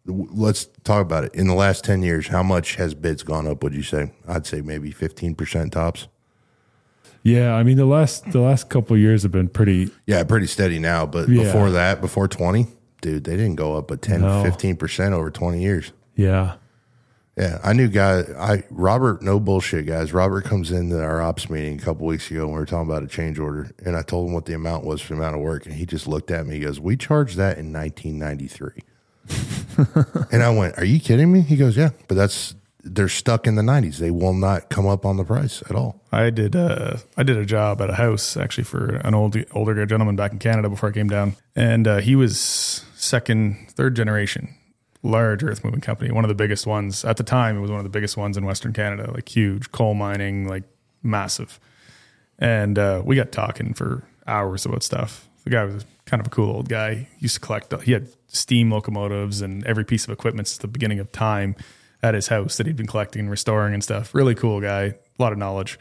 let's talk about it. In the last ten years, how much has bids gone up? Would you say? I'd say maybe fifteen percent tops. yeah. I mean, the last the last couple of years have been pretty. Yeah, pretty steady now. But Yeah. before that, before 20, dude, they didn't go up but 10, No. 15% over 20 years. Yeah. Yeah, I knew guy. I Robert, no bullshit, guys. Robert comes into our ops meeting a couple weeks ago, and we were talking about a change order, and I told him what the amount was for the amount of work, and he just looked at me. He goes, "We charged that in 1993," (laughs) and I went, "Are you kidding me?" He goes, "Yeah, but that's they're stuck in the 90s. They will not come up on the price at all." I did uh, I did a job at a house actually for an old older gentleman back in Canada before I came down, and uh, he was second, third generation, large earth moving company, one of the biggest ones at the time. It was one of the biggest ones in Western Canada, like huge coal mining, like massive. And uh, we got talking for hours about stuff. The guy was kind of a cool old guy. He used to collect. He had steam locomotives and every piece of equipment since the beginning of time at his house that he'd been collecting and restoring and stuff. Really cool guy, a lot of knowledge.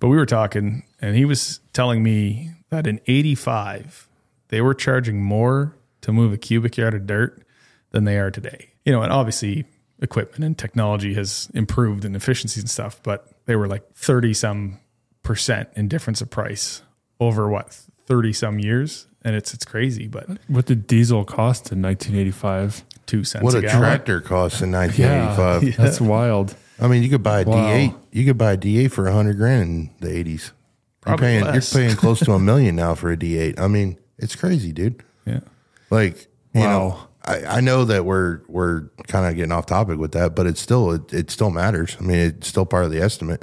But we were talking, and he was telling me that in '85 they were charging more to move a cubic yard of dirt than they are today. You know, and obviously equipment and technology has improved in efficiencies and stuff, but they were like 30 some percent in difference of price over what 30 some years. And it's it's crazy, but What did diesel cost in 1985? two cents What a a gallon. tractor cost in 1985. (laughs) That's wild. I mean, you could buy a Wow. D8. You could buy a D8 for a hundred grand in the 80s. You're Probably paying, less. you're paying close to a (laughs) million now for a D8. I mean, it's crazy, dude. Yeah. Like, you Wow. know, I, I know that we're we're kind of getting off topic with that, but it's still it, it still matters. I mean, it's still part of the estimate.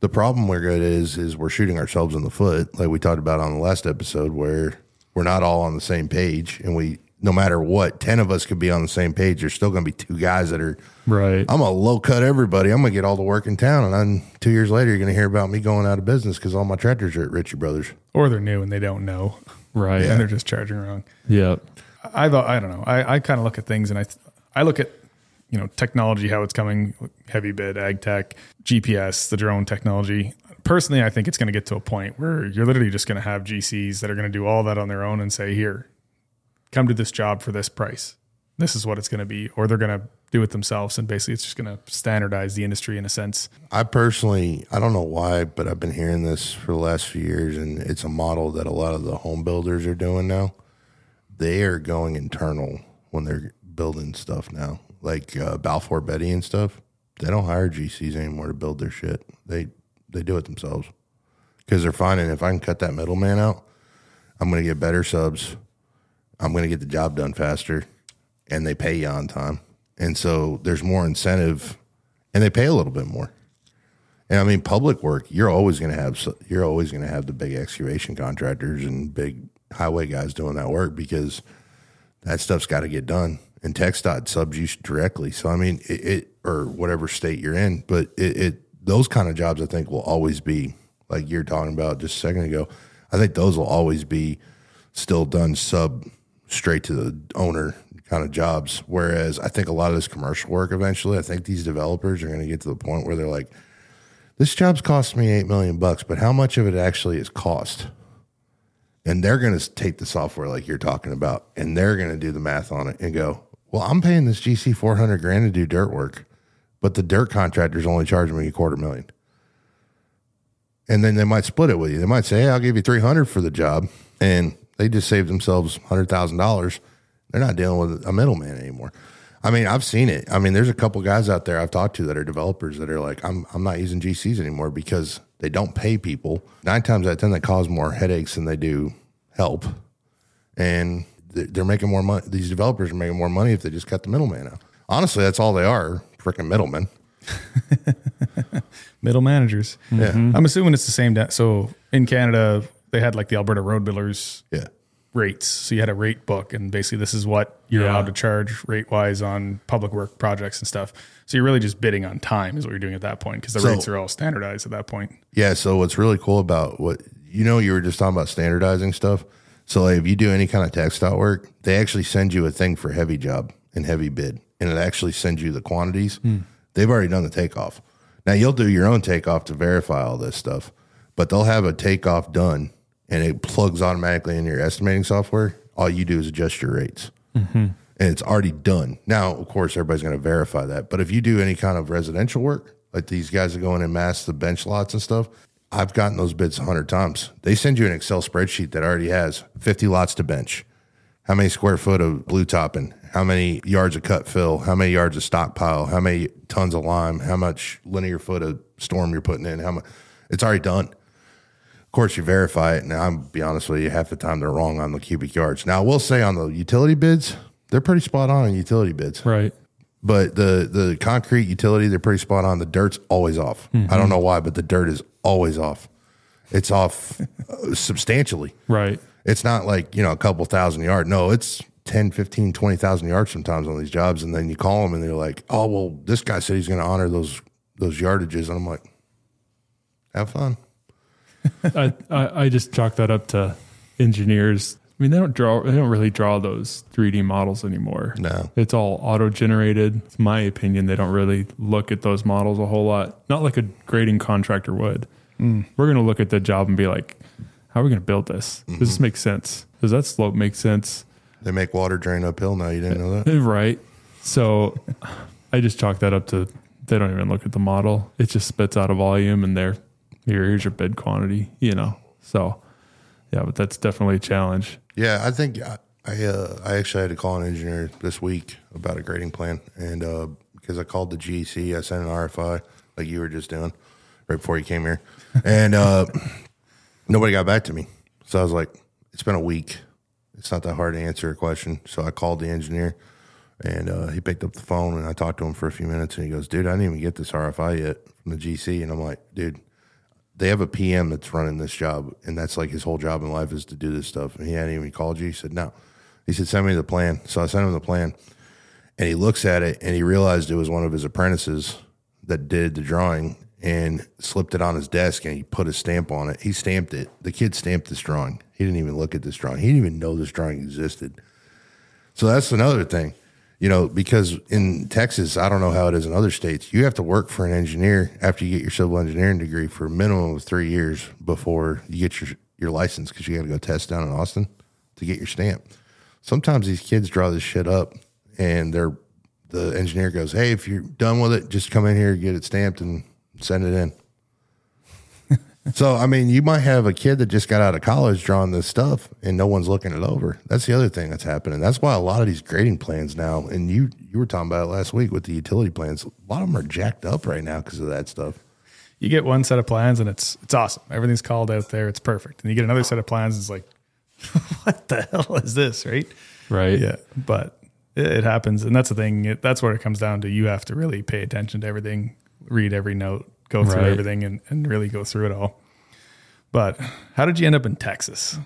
The problem we're good is is we're shooting ourselves in the foot, like we talked about on the last episode, where we're not all on the same page, and we no matter what, ten of us could be on the same page. There's still going to be two guys that are. Right. I'm gonna low cut everybody. I'm gonna get all the work in town, and then two years later, you're gonna hear about me going out of business because all my tractors are at Ritchie Brothers. Or they're new and they don't know. right. And they're just charging wrong. Yeah. I thought I don't know. I, I kind of look at things and I I look at you know technology how it's coming, HeavyBid, ag tech, GPS, the drone technology. Personally, I think it's going to get to a point where you're literally just going to have GCs that are going to do all that on their own and say, "Here, come to this job for this price. This is what it's going to be," or they're going to do it themselves and basically it's just going to standardize the industry in a sense. I personally, I don't know why, but I've been hearing this for the last few years, and it's a model that a lot of the home builders are doing now. They are going internal when they're building stuff now, like uh, Balfour Beatty and stuff. They don't hire GCs anymore to build their shit. They they do it themselves because they're finding if I can cut that middleman out, I'm going to get better subs. I'm going to get the job done faster, and they pay you on time. And so there's more incentive, and they pay a little bit more. And I mean, public work, you're always going to have you're always going to have the big excavation contractors and big highway guys doing that work because that stuff's got to get done. And TxDOT subs you directly. So I mean, it, it or whatever state you're in, but it, it those kind of jobs I think will always be like you're talking about just a second ago. I think those will always be still done sub straight to the owner kind of jobs. Whereas I think a lot of this commercial work eventually, I think these developers are going to get to the point where they're like, this job's cost me eight million bucks, but how much of it actually is cost? And they're going to take the software like you're talking about, and they're going to do the math on it and go, well, I'm paying this GC 400 grand to do dirt work, but the dirt contractor's only charging me a quarter million. And then they might split it with you. They might say, hey, I'll give you 300 for the job. And they just saved themselves $100,000. They're not dealing with a middleman anymore. I mean, I've seen it. I mean, there's a couple guys out there I've talked to that are developers that are like, I'm, I'm not using GCs anymore because they don't pay people. Nine times out of 10, they cause more headaches than they do help. And they're making more money. These developers are making more money if they just cut the middleman out. Honestly, that's all they are freaking middlemen. (laughs) Middle managers. Yeah. Mm-hmm. I'm assuming it's the same. Da- so in Canada, they had like the Alberta Road Builders Yeah. rates. So you had a rate book, and basically this is what you're Yeah. allowed to charge rate wise on public work projects and stuff. So you're really just bidding on time, is what you're doing at that point, because the So- rates are all standardized at that point. Yeah. So what's really cool about what you know, you were just talking about standardizing stuff. So like, if you do any kind of TxDOT work, they actually send you a thing for HeavyJob and HeavyBid, and it actually sends you the quantities. Hmm. They've already done the takeoff. Now you'll do your own takeoff to verify all this stuff, but they'll have a takeoff done, and it plugs automatically in your estimating software. All you do is adjust your rates. Mm-hmm. And it's already done. Now, of course, everybody's going to verify that. But if you do any kind of residential work, like these guys are going in mass the bench lots and stuff, I've gotten those bids a hundred times. They send you an Excel spreadsheet that already has 50 lots to bench, how many square foot of blue topping, how many yards of cut fill, how many yards of stockpile, how many tons of lime, how much linear foot of storm you're putting in, how much. It's already done. Of course, you verify it. Now, I'm be honest with you, half the time they're wrong on the cubic yards. Now, I will say on the utility bids, they're pretty spot on on utility bids. Right. But the the concrete utility, they're pretty spot on. The dirt's always off. I don't know why, but the dirt is always off. It's off uh, substantially. Right. It's not like, you know, a couple thousand yards. No, it's 10, 15, 20,000 yards sometimes on these jobs. And then you call them and they're like, oh, well, this guy said he's going to honor those those yardages. And I'm like, have fun. (laughs) I, I I just chalk that up to engineers. I mean, they don't draw. They don't really draw those 3D models anymore. No. it's all auto generated. It's my opinion. They don't really look at those models a whole lot. Not like a grading contractor would. Mm. We're going to look at the job and be like, "How are we going to build this? Does this mm-hmm. make sense? Does that slope make sense?" They make water drain uphill now. You didn't know that? (laughs) Right. So I just chalk that up to they don't even look at the model. It just spits out a volume and they're here, here's your bid quantity, you know. So yeah, but that's definitely a challenge. Yeah, I think I I, uh, I actually had to call an engineer this week about a grading plan, and uh, because I called the GC, I sent an RFI like you were just doing right before you came here, and uh, nobody got back to me. So I was like, "It's been a week. It's not that hard to answer a question." So I called the engineer, and uh, he picked up the phone, and I talked to him for a few minutes, and he goes, "Dude, I didn't even get this RFI yet from the GC," and I'm like, "Dude." They have a PM that's running this job, and that's like his whole job in life is to do this stuff. And he hadn't even called you. He said, No. He said, Send me the plan. So I sent him the plan. And he looks at it and he realized it was one of his apprentices that did the drawing and slipped it on his desk and he put a stamp on it. He stamped it. The kid stamped this drawing. He didn't even look at this drawing. He didn't even know this drawing existed. So that's another thing, you know, because in Texas, I don't know how it is in other states. You have to work for an engineer after you get your civil engineering degree for a minimum of three years before you get your your license because you got to go test down in Austin to get your stamp. Sometimes these kids draw this shit up, and they're the engineer goes, "Hey, if you're done with it, just come in here, get it stamped, and send it in." (laughs) So, I mean, you might have a kid that just got out of college drawing this stuff and no one's looking it over. That's the other thing that's happening. That's why a lot of these grading plans now, and you you were talking about it last week with the utility plans, a lot of them are jacked up right now because of that stuff. you get one set of plans and it's it's awesome. Everything's called out there. It's perfect. And you get another set of plans. It's like, (laughs) what the hell is this? Right. Right. Yeah. But it, it happens. And that's the thing. It, that's where it comes down to. You have to really pay attention to everything, read every note, go through Right. everything and, and really go through it all. But how did you end up in Texas?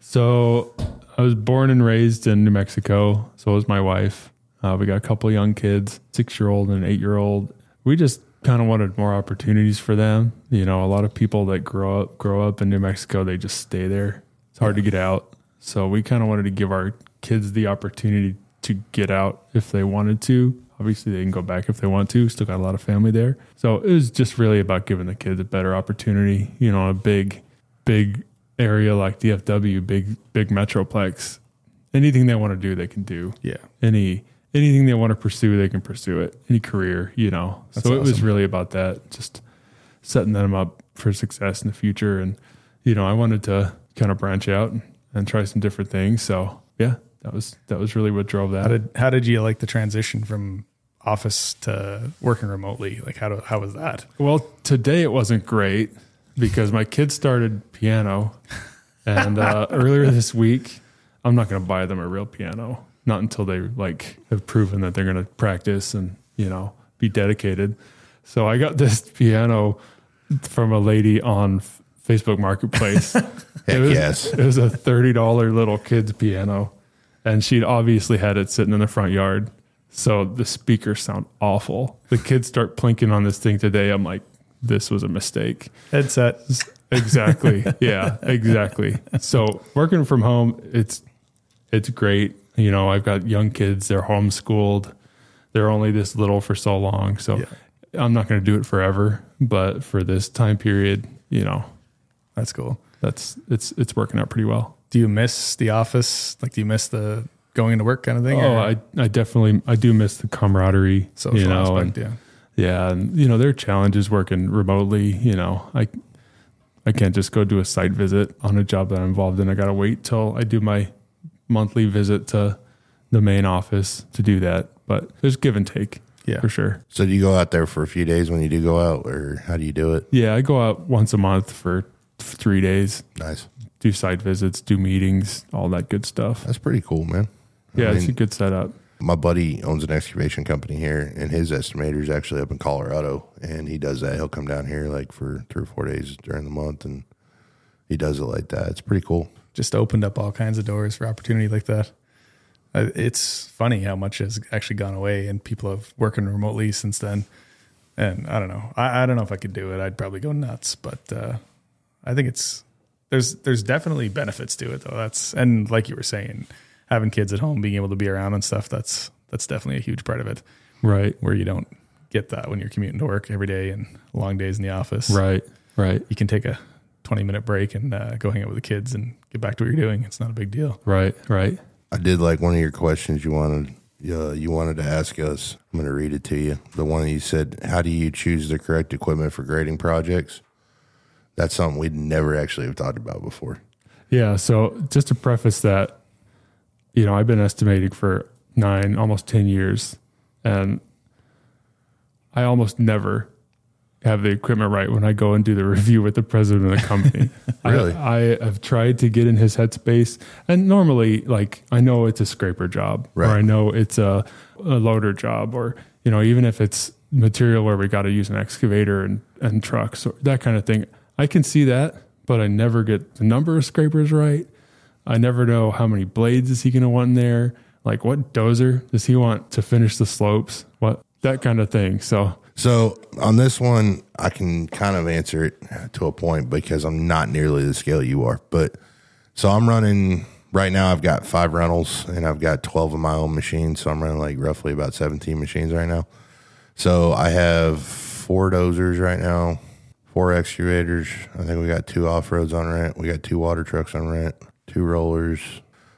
So I was born and raised in New Mexico. So was my wife. Uh, we got a couple young kids, six year old and eight year old. We just kind of wanted more opportunities for them. You know, a lot of people that grow up grow up in New Mexico, they just stay there. It's hard to get out. So we kind of wanted to give our kids the opportunity to get out if they wanted to. Obviously, they can go back if they want to. Still got a lot of family there. So it was just really about giving the kids a better opportunity. You know, a big, big area like DFW, big, big metroplex. Anything they want to do, they can do. Yeah. Any anything they want to pursue, they can pursue it. Any career, you know. so it was really about that, just setting them up for success in the future. And you know, I wanted to kind of branch out and, and try some different things. So yeah, that was that was really what drove that. How did how did you like the transition from office to working remotely? Like how do, how was that? Well, today it wasn't great because my kids started piano, and uh, (laughs) earlier this week, I'm not going to buy them a real piano. Not until they like have proven that they're going to practice and you know be dedicated. So I got (laughs) this piano from a lady on F- Facebook Marketplace. (laughs) Heck it was, yes. It was a thirty dollar little kids piano, and she'd obviously had it sitting in the front yard. So the speakers sound awful. The kids start plinking on this thing today. I'm like, this was a mistake. Headset. Exactly. (laughs) yeah, exactly. So working from home, it's it's great. You know, I've got young kids. They're homeschooled. They're only this little for so long. So Yeah. I'm not going to do it forever, but for this time period, you know, That's cool. that's it's it's working out pretty well. Do you miss the office? Like, do you miss the going into work kind of thing? Oh, or I I definitely I do miss the camaraderie. social you know, aspect, and, yeah. yeah, and you know there are challenges working remotely. You know, I I can't just go do a site visit on a job that I'm involved in. I got to wait till I do my monthly visit to the main office to do that. But there's give and take, Yeah. for sure. So do you go out there for a few days when you do go out, or how do you do it? Yeah, I go out once a month for three days, Nice. do site visits, do meetings, all that good stuff. That's pretty cool, man. I Yeah, it's a good setup. my buddy owns an excavation company here, and his estimator's actually up in Colorado, and he does that. He'll come down here like for three or four days during the month, and he does it like that. It's pretty cool. Just opened up all kinds of doors for opportunity like that. Uh, It's funny how much has actually gone away, and people have working remotely since then. And I don't know. I, I don't know if I could do it. I'd probably go nuts. But uh, I think it's there's there's definitely benefits to it though. That's and like you were saying, having kids at home, being able to be around and stuff. That's that's definitely a huge part of it. Right, Where you don't get that when you're commuting to work every day and long days in the office. right, right, You can take a 20 minute break and uh, go hang out with the kids and get back to what you're doing. It's not a big deal. right, right. I did like one of your questions you wanted uh, you wanted to ask us. I'm going to read it to you. The one that you said, "How do you choose the correct equipment for grading projects?" That's something we'd never actually have talked about before. Yeah. So just to preface that, you know, I've been estimating for nine, almost 10 years, and I almost never have the equipment right when I go and do the (laughs) review with the president of the company. (laughs) Really? I, I have tried to get in his headspace. And normally, like, I know it's a scraper job, or I know it's a, a loader job, or, you know, even if it's material where we got to use an excavator and, and trucks or that kind of thing, I can see that, but I never get the number of scrapers right. I never know how many blades is he going to want in there. Like, what dozer does he want to finish the slopes? What that kind of thing. So, So on this one, I can kind of answer it to a point because I'm not nearly the scale you are. But so I'm running right now. I've got five rentals and I've got 12 of my own machines. So I'm running like roughly about 17 machines right now. So I have four dozers right now, four excavators. I think we got two off roads on rent. We got two water trucks on rent, two rollers.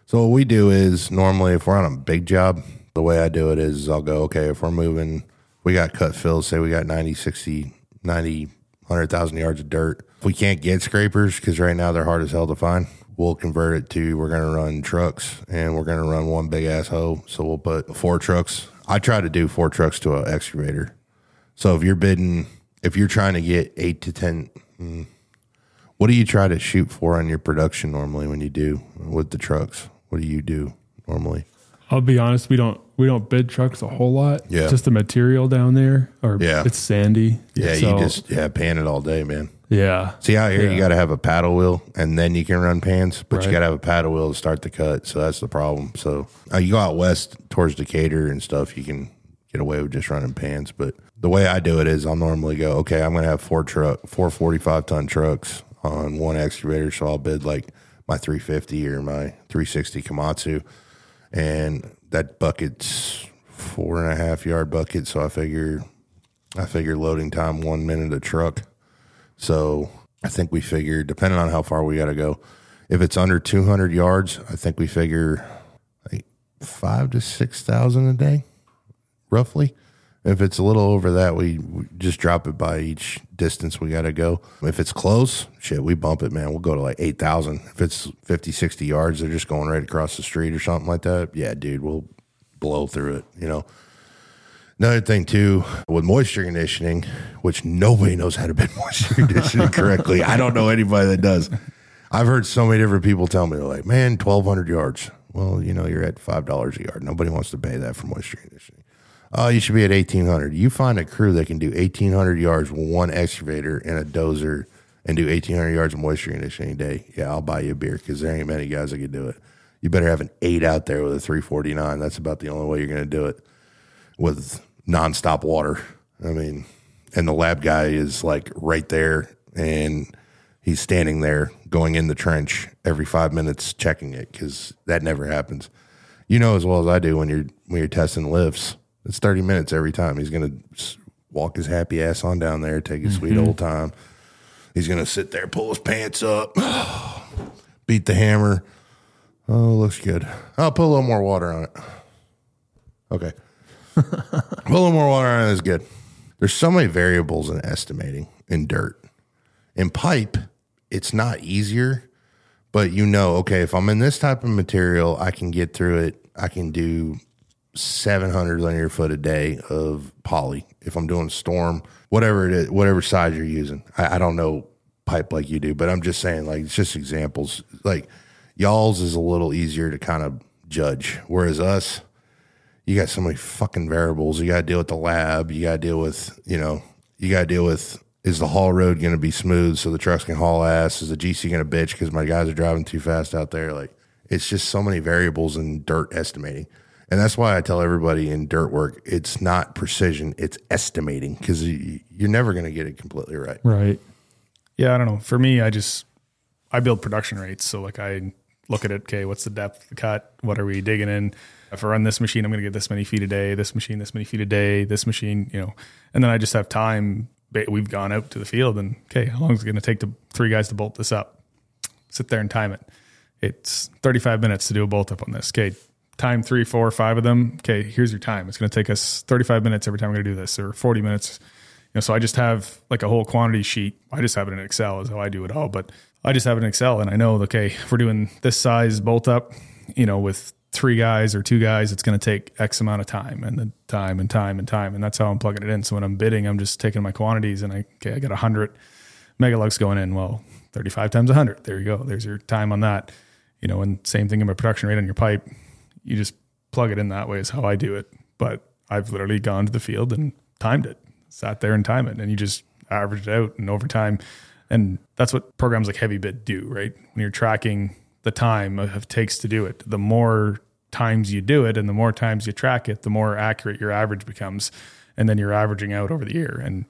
So what we do is normally if we're on a big job, the way I do it is I'll go, okay, if we're moving, we got cut fills, say we got 90, 60, 90, 100,000 yards of dirt. If we can't get scrapers, because right now they're hard as hell to find, we'll convert it to we're going to run trucks and we're going to run one big ass hoe. So we'll put four trucks. I try to do four trucks to an excavator. So if you're bidding if you're trying to get eight to ten, mm, what do you try to shoot for on your production normally when you do with the trucks? What do you do normally? I'll be honest, we don't we don't bid trucks a whole lot. Yeah. Just the material down there or Yeah. it's sandy. Yeah, So, you just yeah pan it all day, man. Yeah. See out here, Yeah. you got to have a paddle wheel, and then you can run pans. But you got to have a paddle wheel to start the cut. So that's the problem. So uh, you go out west towards Decatur and stuff, you can get away with just running pans. But the way I do it is, I'll normally go, okay, I'm going to have four truck, four 45 ton trucks on one excavator. So I'll bid like my 350 or my 360 Komatsu, and that bucket's four and a half yard bucket. So I figure, I figure loading time one minute a truck. So I think we figure, depending on how far we got to go, if it's under 200 yards, I think we figure like five to 6,000 a day, roughly. If it's a little over that, we, just drop it by each distance we got to go. If it's close, shit, we bump it, man. We'll go to like 8,000. If it's 50, 60 yards, they're just going right across the street or something like that. Yeah, dude, we'll blow through it, you know. Another thing too with moisture conditioning, which nobody knows how to bid (laughs) moisture conditioning correctly. I don't know anybody that does. I've heard so many different people tell me like, "Man, twelve hundred yards." Well, you know, you're at five dollars a yard. Nobody wants to pay that for moisture conditioning. Oh, you should be at eighteen hundred. You find a crew that can do eighteen hundred yards with one excavator and a dozer and do eighteen hundred yards of moisture conditioning a day. Yeah, I'll buy you a beer because there ain't many guys that can do it. You better have an eight out there with a three forty nine. That's about the only way you're going to do it with nonstop water. I mean, and the lab guy is like right there and he's standing there going in the trench every five minutes checking it because that never happens. You know as well as I do when you're when you're testing lifts, it's thirty minutes every time. He's gonna walk his happy ass on down there, take his sweet mm-hmm. old time. He's gonna sit there, pull his pants up, (sighs) beat the hammer. Oh, looks good. I'll put a little more water on it. Okay. (laughs) Put a little more water on it is good. There's so many variables in estimating in dirt. In pipe, it's not easier, but you know, okay, if I'm in this type of material, I can get through it. I can do 700 linear foot a day of poly. If I'm doing storm, whatever it is, whatever size you're using, I, I don't know pipe like you do, but I'm just saying, like, it's just examples. Like, y'all's is a little easier to kind of judge, whereas us, you got so many fucking variables. You got to deal with the lab. You got to deal with, you know, you got to deal with is the haul road going to be smooth so the trucks can haul ass? Is the GC going to bitch because my guys are driving too fast out there? Like, it's just so many variables in dirt estimating. And that's why I tell everybody in dirt work, it's not precision, it's estimating because you're never going to get it completely right. Right. Yeah, I don't know. For me, I just I build production rates. So like I look at it. Okay, what's the depth the cut? What are we digging in? If I run this machine, I'm going to get this many feet a day. This machine, this many feet a day. This machine, you know, and then I just have time. We've gone out to the field, and okay, how long is it going to take to three guys to bolt this up? Sit there and time it. It's 35 minutes to do a bolt up on this. Okay, time three, four, five of them. Okay, here's your time. It's going to take us 35 minutes every time we're going to do this, or 40 minutes. You know, so I just have like a whole quantity sheet. I just have it in Excel is how I do it all. But I just have it in Excel, and I know okay, if we're doing this size bolt up, you know, with three guys or two guys, it's going to take X amount of time, and the time and time and time, and that's how I'm plugging it in. So when I'm bidding, I'm just taking my quantities, and I okay, I got hundred megalugs going in. Well, 35 times 100. There you go. There's your time on that. You know, and same thing in my production rate on your pipe. You just plug it in that way is how I do it. But I've literally gone to the field and timed it, sat there and timed it, and you just average it out. And over time, and that's what programs like HeavyBid do, right? When you're tracking the time it takes to do it, the more times you do it and the more times you track it, the more accurate your average becomes. And then you're averaging out over the year. And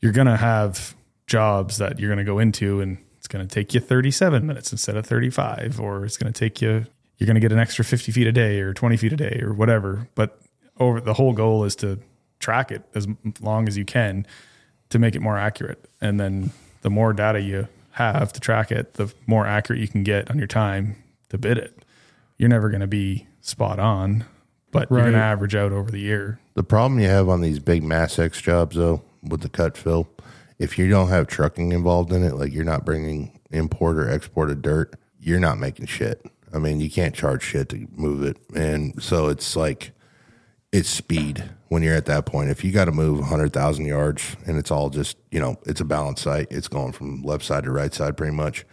you're going to have jobs that you're going to go into and it's going to take you 37 minutes instead of 35 or it's going to take you you're going to get an extra 50 feet a day or 20 feet a day or whatever but over the whole goal is to track it as long as you can to make it more accurate. And then the more data you have to track it the more accurate you can get on your time to bid it. You're never going to be spot on but you're going to average out over the year. The problem you have on these big mass X jobs, though, with the cut fill, if you don't have trucking involved in it, like you're not bringing import or exported dirt, you're not making shit. I mean, you can't charge shit to move it. And so it's like it's speed when you're at that point. If you got to move 100,000 yards and it's all just, you know, it's a balanced sight, it's going from left side to right side pretty much.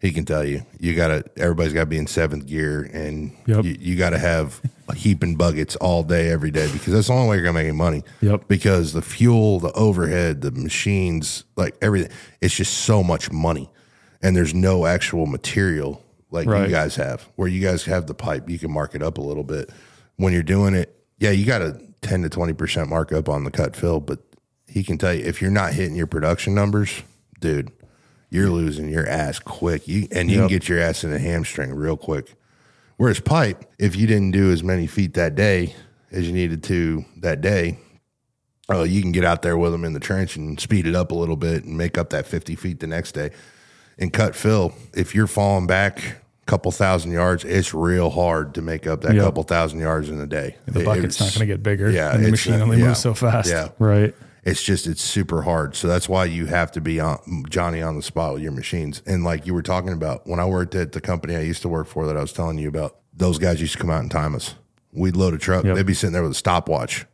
He can tell you, you got to, everybody's got to be in seventh gear and Yep. you, you got to have a (laughs) heaping buckets all day, every day because that's the only way you're going to make any money. Yep. Because the fuel, the overhead, the machines, like everything, it's just so much money. And there's no actual material like Right. you guys have, where you guys have the pipe, you can mark it up a little bit. When you're doing it, yeah, you got a 10 to 20% markup on the cut fill, but he can tell you if you're not hitting your production numbers, dude, you're losing your ass quick. You and you can get your ass in a hamstring real quick. Whereas pipe, if you didn't do as many feet that day as you needed to that day, uh, you can get out there with them in the trench and speed it up a little bit and make up that 50 feet the next day. And cut fill, if you're falling back couple thousand yards, it's real hard to make up that Yep. couple thousand yards in a day. The bucket's not going to get bigger. Yeah, and the machine only yeah. moves so fast. Yeah, Right. it's just it's super hard. So that's why you have to be on Johnny on the spot with your machines. And like you were talking about, when I worked at the company I used to work for that I was telling you about, those guys used to come out and time us. We'd load a truck. Yep. They'd be sitting there with a stopwatch,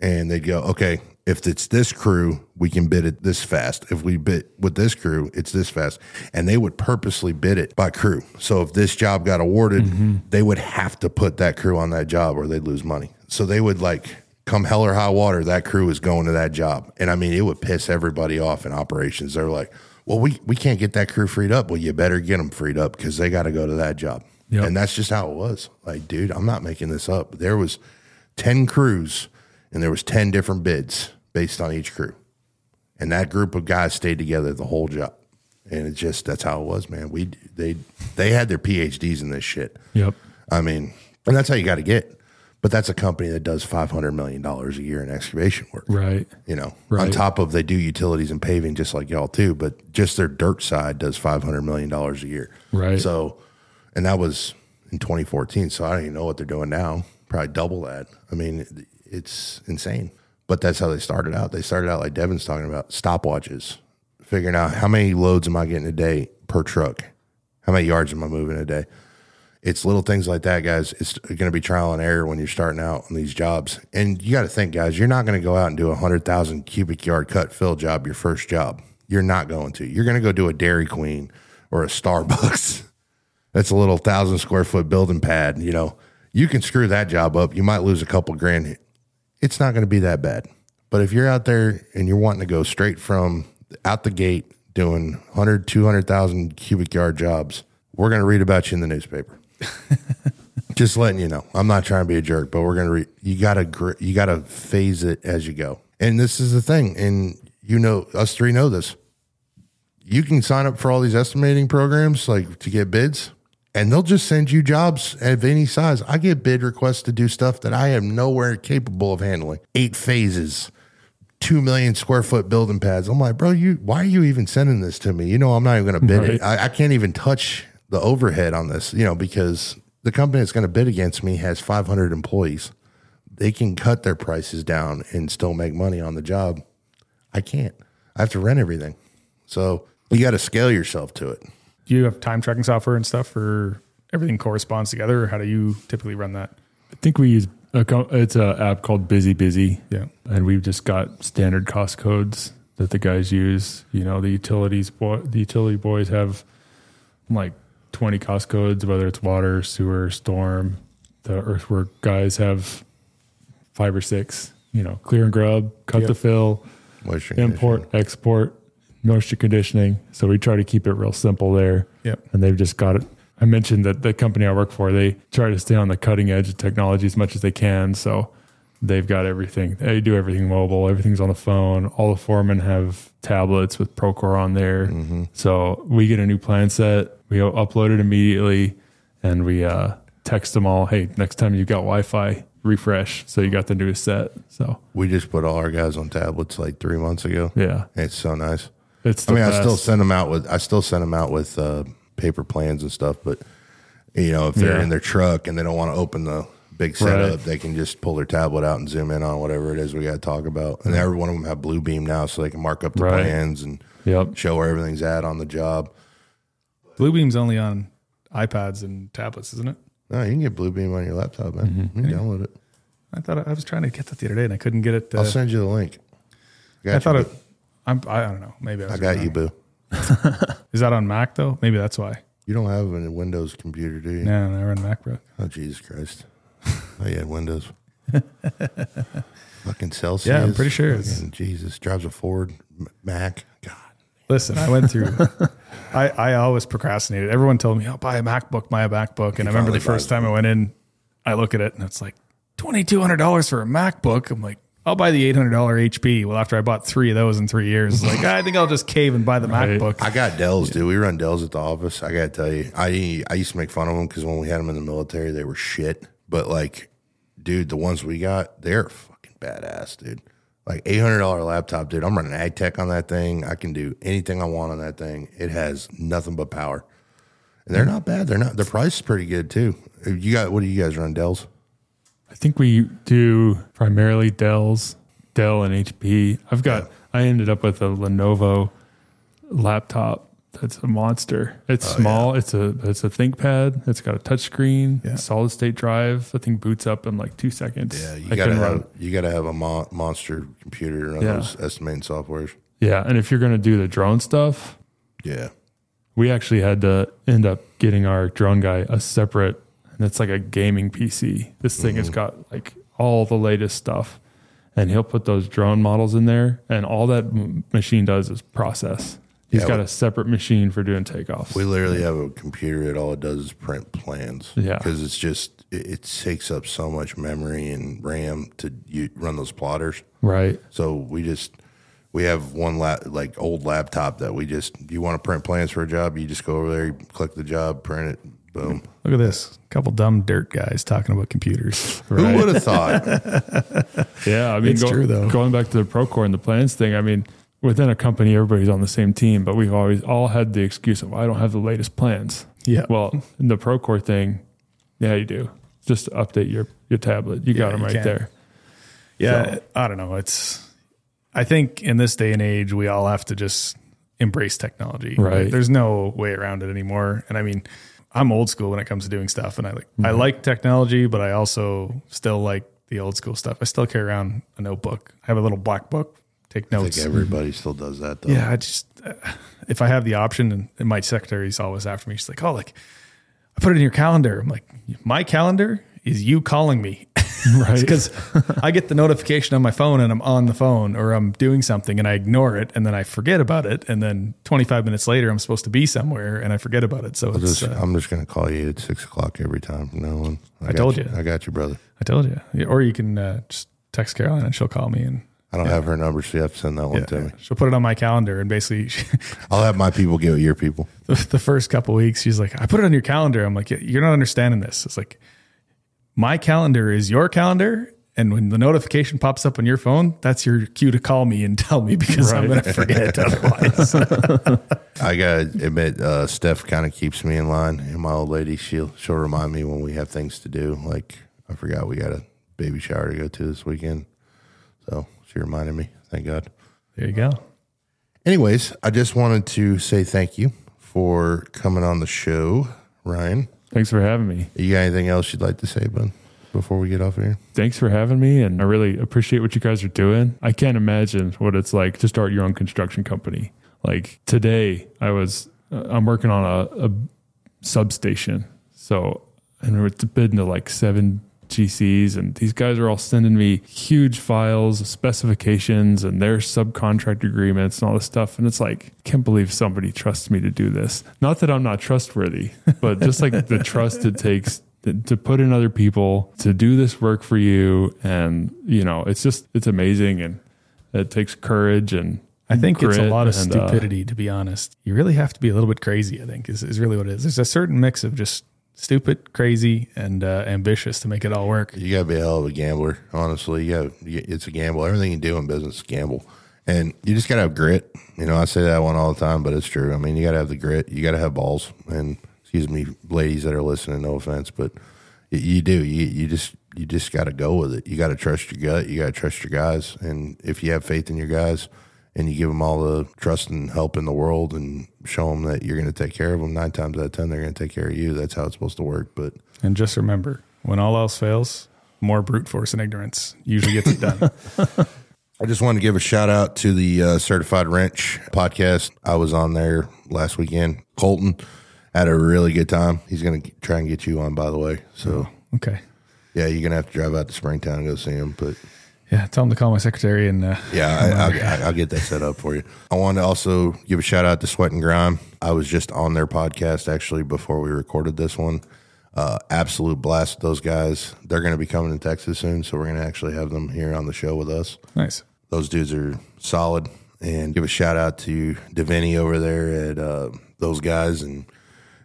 and they'd go, "Okay, if it's this crew, we can bid it this fast. If we bid with this crew, it's this fast." And they would purposely bid it by crew. So if this job got awarded, mm-hmm. they would have to put that crew on that job, or they'd lose money. So they would like come hell or high water, that crew is going to that job. And I mean, it would piss everybody off in operations. They're like, well, we, we can't get that crew freed up. Well, you better get them freed up because they got to go to that job. Yep. And that's just how it was. Like, dude, I'm not making this up. There was 10 crews and there was 10 different bids based on each crew. And that group of guys stayed together the whole job. And it just, that's how it was, man. We, they, they had their PhDs in this shit. Yep. I mean, and that's how you got to get. But that's a company that does five hundred million dollars a year in excavation work. Right. You know, on top of they do utilities and paving just like y'all too. But just their dirt side does five hundred million dollars a year. Right. So, and that was in 2014. So I don't even know what they're doing now. Probably double that. I mean, it's insane. But that's how they started out. They started out like Devon's talking about stopwatches, figuring out how many loads am I getting a day per truck, how many yards am I moving a day it's little things like that, guys. It's going to be trial and error when you're starting out on these jobs. And you got to think, guys, you're not going to go out and do a 100,000 cubic yard cut fill job your first job. You're not going to. You're going to go do a Dairy Queen or a Starbucks. (laughs) That's a little thousand square foot building pad. You know, you can screw that job up. You might lose a couple grand. It's not going to be that bad. But if you're out there and you're wanting to go straight from out the gate doing 100, 200,000 cubic yard jobs, we're going to read about you in the newspaper. (laughs) Just letting you know. I'm not trying to be a jerk, but we're gonna. Re- you gotta. You gotta phase it as you go. And this is the thing. And you know, us three know this. You can sign up for all these estimating programs, like to get bids, and they'll just send you jobs of any size. I get bid requests to do stuff that I am nowhere capable of handling. Eight phases, two million square foot building pads. I'm like, bro, you. Why are you even sending this to me? You know, I'm not even going to bid Right. it. I, I can't even touch the overhead on this. You know, because the company that's going to bid against me has 500 employees. They can cut their prices down and still make money on the job. I can't. I have to rent everything. So you got to scale yourself to it. Do you have time tracking software and stuff for everything corresponds together? Or how do you typically run that? I think we use a, co- it's an app called Busy Busy. Yeah. and we've just got standard cost codes that the guys use. You know, the utilities boy, the utility boys have like twenty cost codes, whether it's water, sewer, storm. The earthwork guys have five or six. You know, clear and grub, cut Yep. the fill, Moisture import, export, moisture conditioning. So we try to keep it real simple there. Yep. And they've just got it. I mentioned that the company I work for, they try to stay on the cutting edge of technology as much as they can. So they've got everything. They do everything mobile. Everything's on the phone. All the foremen have tablets with Procore on there. So we get a new plan set. We upload it immediately, and we uh, text them all. Hey, next time you got Wi-Fi, refresh. So you got the newest set. So We just put all our guys on tablets like three months ago. yeah, It's so nice. It's. I The mean, I still send them out with I still send them out with uh, paper plans and stuff. But you know, if they're Yeah. in their truck and they don't want to open the big setup, Right. they can just pull their tablet out and zoom in on whatever it is we got to talk about. And every one of them have Bluebeam now, so they can mark up the Right. plans and Yep. show where everything's at on the job. Bluebeam's only on iPads and tablets, isn't it? No, you can get Bluebeam on your laptop, man. Mm-hmm. You can download it. I thought I was trying to get that the other day and I couldn't get it. Uh, I'll send you the link. I thought you, it. I'm. I don't know. Maybe I, was I got wrong. you, boo. (laughs) Is that on Mac though? Maybe that's why. You don't have a Windows computer, do you? No, I run MacBook. Oh Jesus Christ! oh yeah, Windows. Fucking Celsius. Yeah, I'm pretty sure it's- Jesus drives a Ford Mac. God, Listen, I went through. (laughs) I I always procrastinated. Everyone told me, "Oh, buy a MacBook, buy a MacBook." And I remember the first time I went in, I look at it and it's like twenty two hundred dollars for a MacBook. I'm like, I'll buy the eight hundred dollar HP. Well, after I bought three of those in three years, like (laughs) I think I'll just cave and buy the Right. MacBook. I got Dells, dude. We run Dells at the office. I gotta tell you, I I used to make fun of them because when we had them in the military, they were shit. But like, dude, the ones we got, they're fucking badass, dude. Like eight hundred dollar laptop, dude. I'm running AGTEK on that thing. I can do anything I want on that thing. It has nothing but power, and they're not bad. They're not. The price is pretty good too. You got what do you guys run Dells? I think we do primarily Dell's, Dell and HP. I've got. I ended up with a Lenovo laptop. That's a monster. It's Oh, small. It's a it's a ThinkPad. It's got a touch screen, Yeah. solid state drive. The thing boots up in like two seconds. Yeah, you I gotta have run- you gotta have a mon- monster computer run Yeah. those estimating softwares. Yeah, and if you're gonna do the drone stuff, Yeah, we actually had to end up getting our drone guy a separate and it's like a gaming PC. This thing Mm-hmm. has got like all the latest stuff and he'll put those drone models in there and all that m- machine does is process. He's Yeah, got we- a separate machine for doing takeoffs. We literally have a computer that all it does is print plans. Yeah. Because it's just, it, it takes up so much memory and RAM to you, run those plotters. right. So we just, we have one lap, like old laptop that we just, you want to print plans for a job, you just go over there, you click the job, print it, boom. Look at this. A couple dumb dirt guys talking about computers. (laughs) Who would have thought? (laughs) Yeah, I mean, It's true, though. Going back to the Procore and the plans thing, I mean, within a company, everybody's on the same team, but we've always all had the excuse of I don't have the latest plans. Yeah. Well, in the Procore thing, yeah, you do. Just update your your tablet. You got Yeah, them you right can. there. Yeah, I don't know. It's I think in this day and age we all have to just embrace technology. Right. There's no way around it anymore. And I mean, I'm old school when it comes to doing stuff and I like I Mm-hmm. like technology, but I also still like the old school stuff. I still carry around a notebook. I have a little black book, take I notes. think everybody still does that though. yeah, I just uh, if I have the option and, and my secretary's always after me, she's like, "Oh, like I put it in your calendar." I'm like, "My calendar is you calling me." (laughs) Right. because I get the notification on my phone and I'm on the phone or I'm doing something and I ignore it and then I forget about it and then 25 minutes later I'm supposed to be somewhere and I forget about it. So it's just, uh, I'm just going to call you at six o'clock every time from now on. I, got told you. I got you, brother. I told you. Or you can uh, just text Caroline and she'll call me and I don't have her number, so you have to send that one yeah, to me. she'll put it on my calendar and basically (laughs) I'll have my people get with your people. the, (laughs) the first couple weeks she's like, I put it on your calendar. I'm like, you're not understanding this. It's like my calendar is your calendar. And when the notification pops up on your phone, that's your cue to call me and (laughs) tell me because I'm going to forget (laughs) otherwise. I gotta admit, uh, Steph kind of keeps me in line. And my old lady, she'll she'll remind me when we have things to do. Like I forgot we got a baby shower to go to this weekend, so she reminded me. Thank God. there you go. Anyways, I just wanted to say thank you for coming on the show, Ryan. Thanks for having me. You got anything else you'd like to say, bud, before we get off here? Thanks for having me, and I really appreciate what you guys are doing. I can't imagine what it's like to start your own construction company. Like today, I was uh, I'm working on a, a substation, so and we're bidding to like seven GCs, and these guys are all sending me huge files, specifications, and their subcontract agreements and all this stuff. And it's like, can't believe somebody trusts me to do this. Not that I'm not trustworthy, (laughs) but just like the trust it takes to- put in other people to do this work for you. And, you know, it's just, it's amazing. And it takes courage and, I think it's a lot of and, uh, stupidity, to be honest. You really have to be a little bit crazy, I think, is, is really what it is. There's a certain mix of just stupid, crazy, and uh, ambitious to make it all work. You gotta be a hell of a gambler. Honestly, you got it's a gamble. Everything you do in business is gamble, and you just gotta have grit. You know, I say that one all the time, but it's true. I mean, you gotta have the grit. You gotta have balls. And excuse me, ladies that are listening, no offense, but you, do. You you just you just gotta go with it. You gotta trust your gut. You gotta trust your guys. And if you have faith in your guys. And you give them all the trust and help in the world, and show them that you're going to take care of them. Nine times out of ten, they're going to take care of you. That's how it's supposed to work. But And just remember, when all else fails, more brute force and ignorance usually gets it done. (laughs) (laughs) I just wanted to give a shout out to the uh, Certified Wrench podcast. I was on there last weekend. Colton had a really good time. He's going to try and get you on, by the way. So, okay. yeah, you're going to have to drive out to Springtown and go see him. But Yeah, tell him to call my secretary and uh, yeah, I, I'll, I'll get that set up for you. I want to also give a shout out to Sweat and Grime. I was just on their podcast actually before we recorded this one. Uh, absolute blast those guys. They're going to be coming to Texas soon, so we're going to actually have them here on the show with us. nice. those dudes are solid. And give a shout out to Davini over there at uh, those guys. And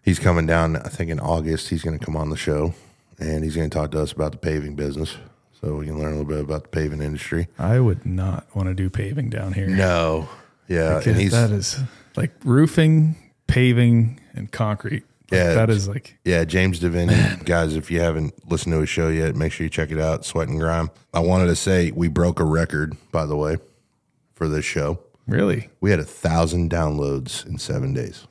he's coming down, I think in August, he's going to come on the show and he's going to talk to us about the paving business. So we can learn a little bit about the paving industry. I would not want to do paving down here. No. Yeah. Because And he's, that is like roofing, paving, and concrete. Like, Yeah, that is like yeah, James Davini. Guys, if you haven't listened to his show yet, make sure you check it out, Sweat and Grime. I wanted to say we broke a record, by the way, for this show. really. We had a thousand downloads in seven days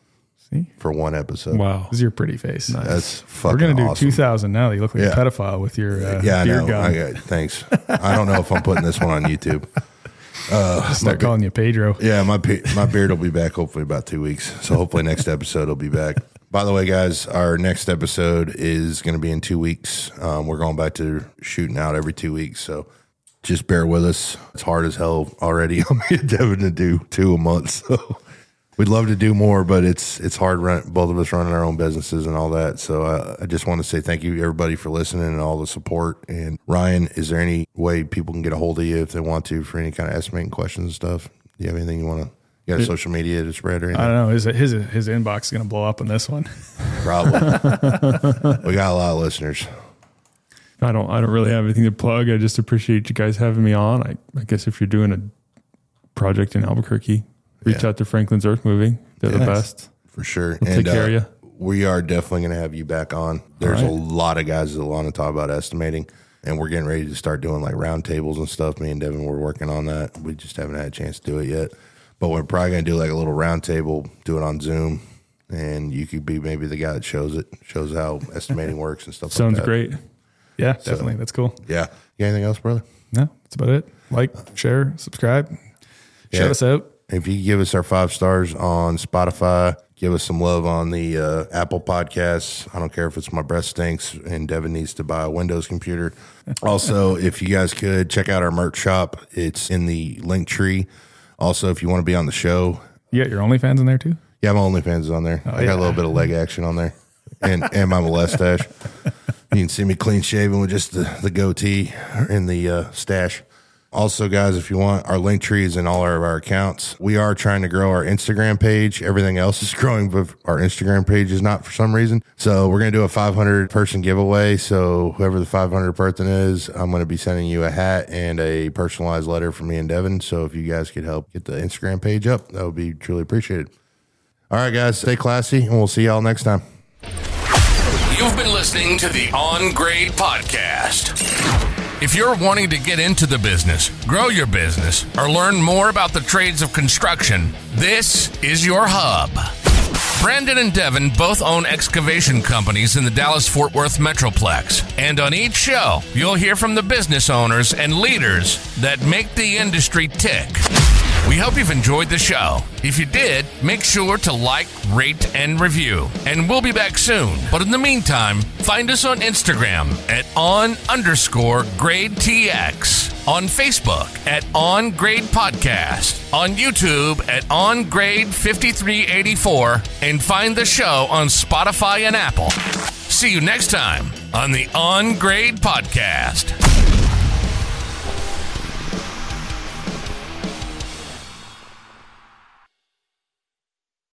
See, for one episode. Wow. this is your pretty face. That's fucking We're gonna do awesome. two thousand now. You look like Yeah. a pedophile with your uh, Yeah, I beer know. gun. I got, thanks. I don't know if I'm putting this one on YouTube. (laughs) Start calling you Pedro. Yeah, my pe- my beard will be back hopefully about two weeks. So hopefully next episode will be back. By the way, guys, our next episode is going to be in two weeks. Um, we're going back to shooting out every two weeks, so just bear with us. It's hard as hell already (laughs) I'm and Devon to do two a month. So we'd love to do more, but it's it's hard. Run, both of us running our own businesses and all that. So uh, I just want to say thank you everybody for listening and all the support. And Ryan, is there any way people can get a hold of you if they want to for any kind of estimating questions and stuff? Do you have anything you want to? You got a social media to spread or anything? I don't know. His his his inbox is gonna blow up on this one. (laughs) Probably. (laughs) we got a lot of listeners. I don't I don't really have anything to plug. I just appreciate you guys having me on. I, I guess if you're doing a project in Albuquerque, reach Yeah. out to Franklin's Earthmoving. They're the Yes. best. For sure. We'll take care of uh, ya. We are definitely going to have you back on. There's right. a lot of guys that want to talk about estimating, and we're getting ready to start doing like roundtables and stuff. Me and Devon were working on that. We just haven't had a chance to do it yet. But we're probably going to do like a little roundtable, do it on Zoom, and you could be maybe the guy that shows it, shows how (laughs) estimating works and stuff Sounds like that. great. Yeah, definitely. That's cool. Yeah. You got anything else, brother? No, that's about it. Like, share, subscribe, Yeah. shout us out. If you give us our five stars on Spotify, give us some love on the uh, Apple Podcasts. I don't care if it's my breath stinks and Devon needs to buy a Windows computer. (laughs) Also, if you guys could check out our merch shop, it's in the Linktree. Also, if you want to be on the show, You got your OnlyFans in there too. yeah, my OnlyFans is on there. I got a little bit of leg action on there, (laughs) and and my mustache. You can see me clean shaven with just the, the goatee in the uh, stash. Also, guys, if you want, our Linktree is in all of our accounts. We are trying to grow our Instagram page. Everything else is (laughs) growing, but our Instagram page is not for some reason. So we're going to do a 500 person giveaway. So whoever the 500 person is, I'm going to be sending you a hat and a personalized letter from me and Devon. So if you guys could help get the Instagram page up, that would be truly appreciated. All right, guys, stay classy, and we'll see y'all next time. You've been listening to the On Grade Podcast. If you're wanting to get into the business, grow your business, or learn more about the trades of construction, this is your hub. Brandon and Devon both own excavation companies in the Dallas Fort Worth Metroplex. And on each show, you'll hear from the business owners and leaders that make the industry tick. We hope you've enjoyed the show. If you did, make sure to like, rate, and review. And we'll be back soon. But in the meantime, find us on Instagram at on underscore grade TX, on Facebook at On Grade Podcast, on YouTube at On Grade 5384, and find the show on Spotify and Apple. See you next time on the On Grade Podcast.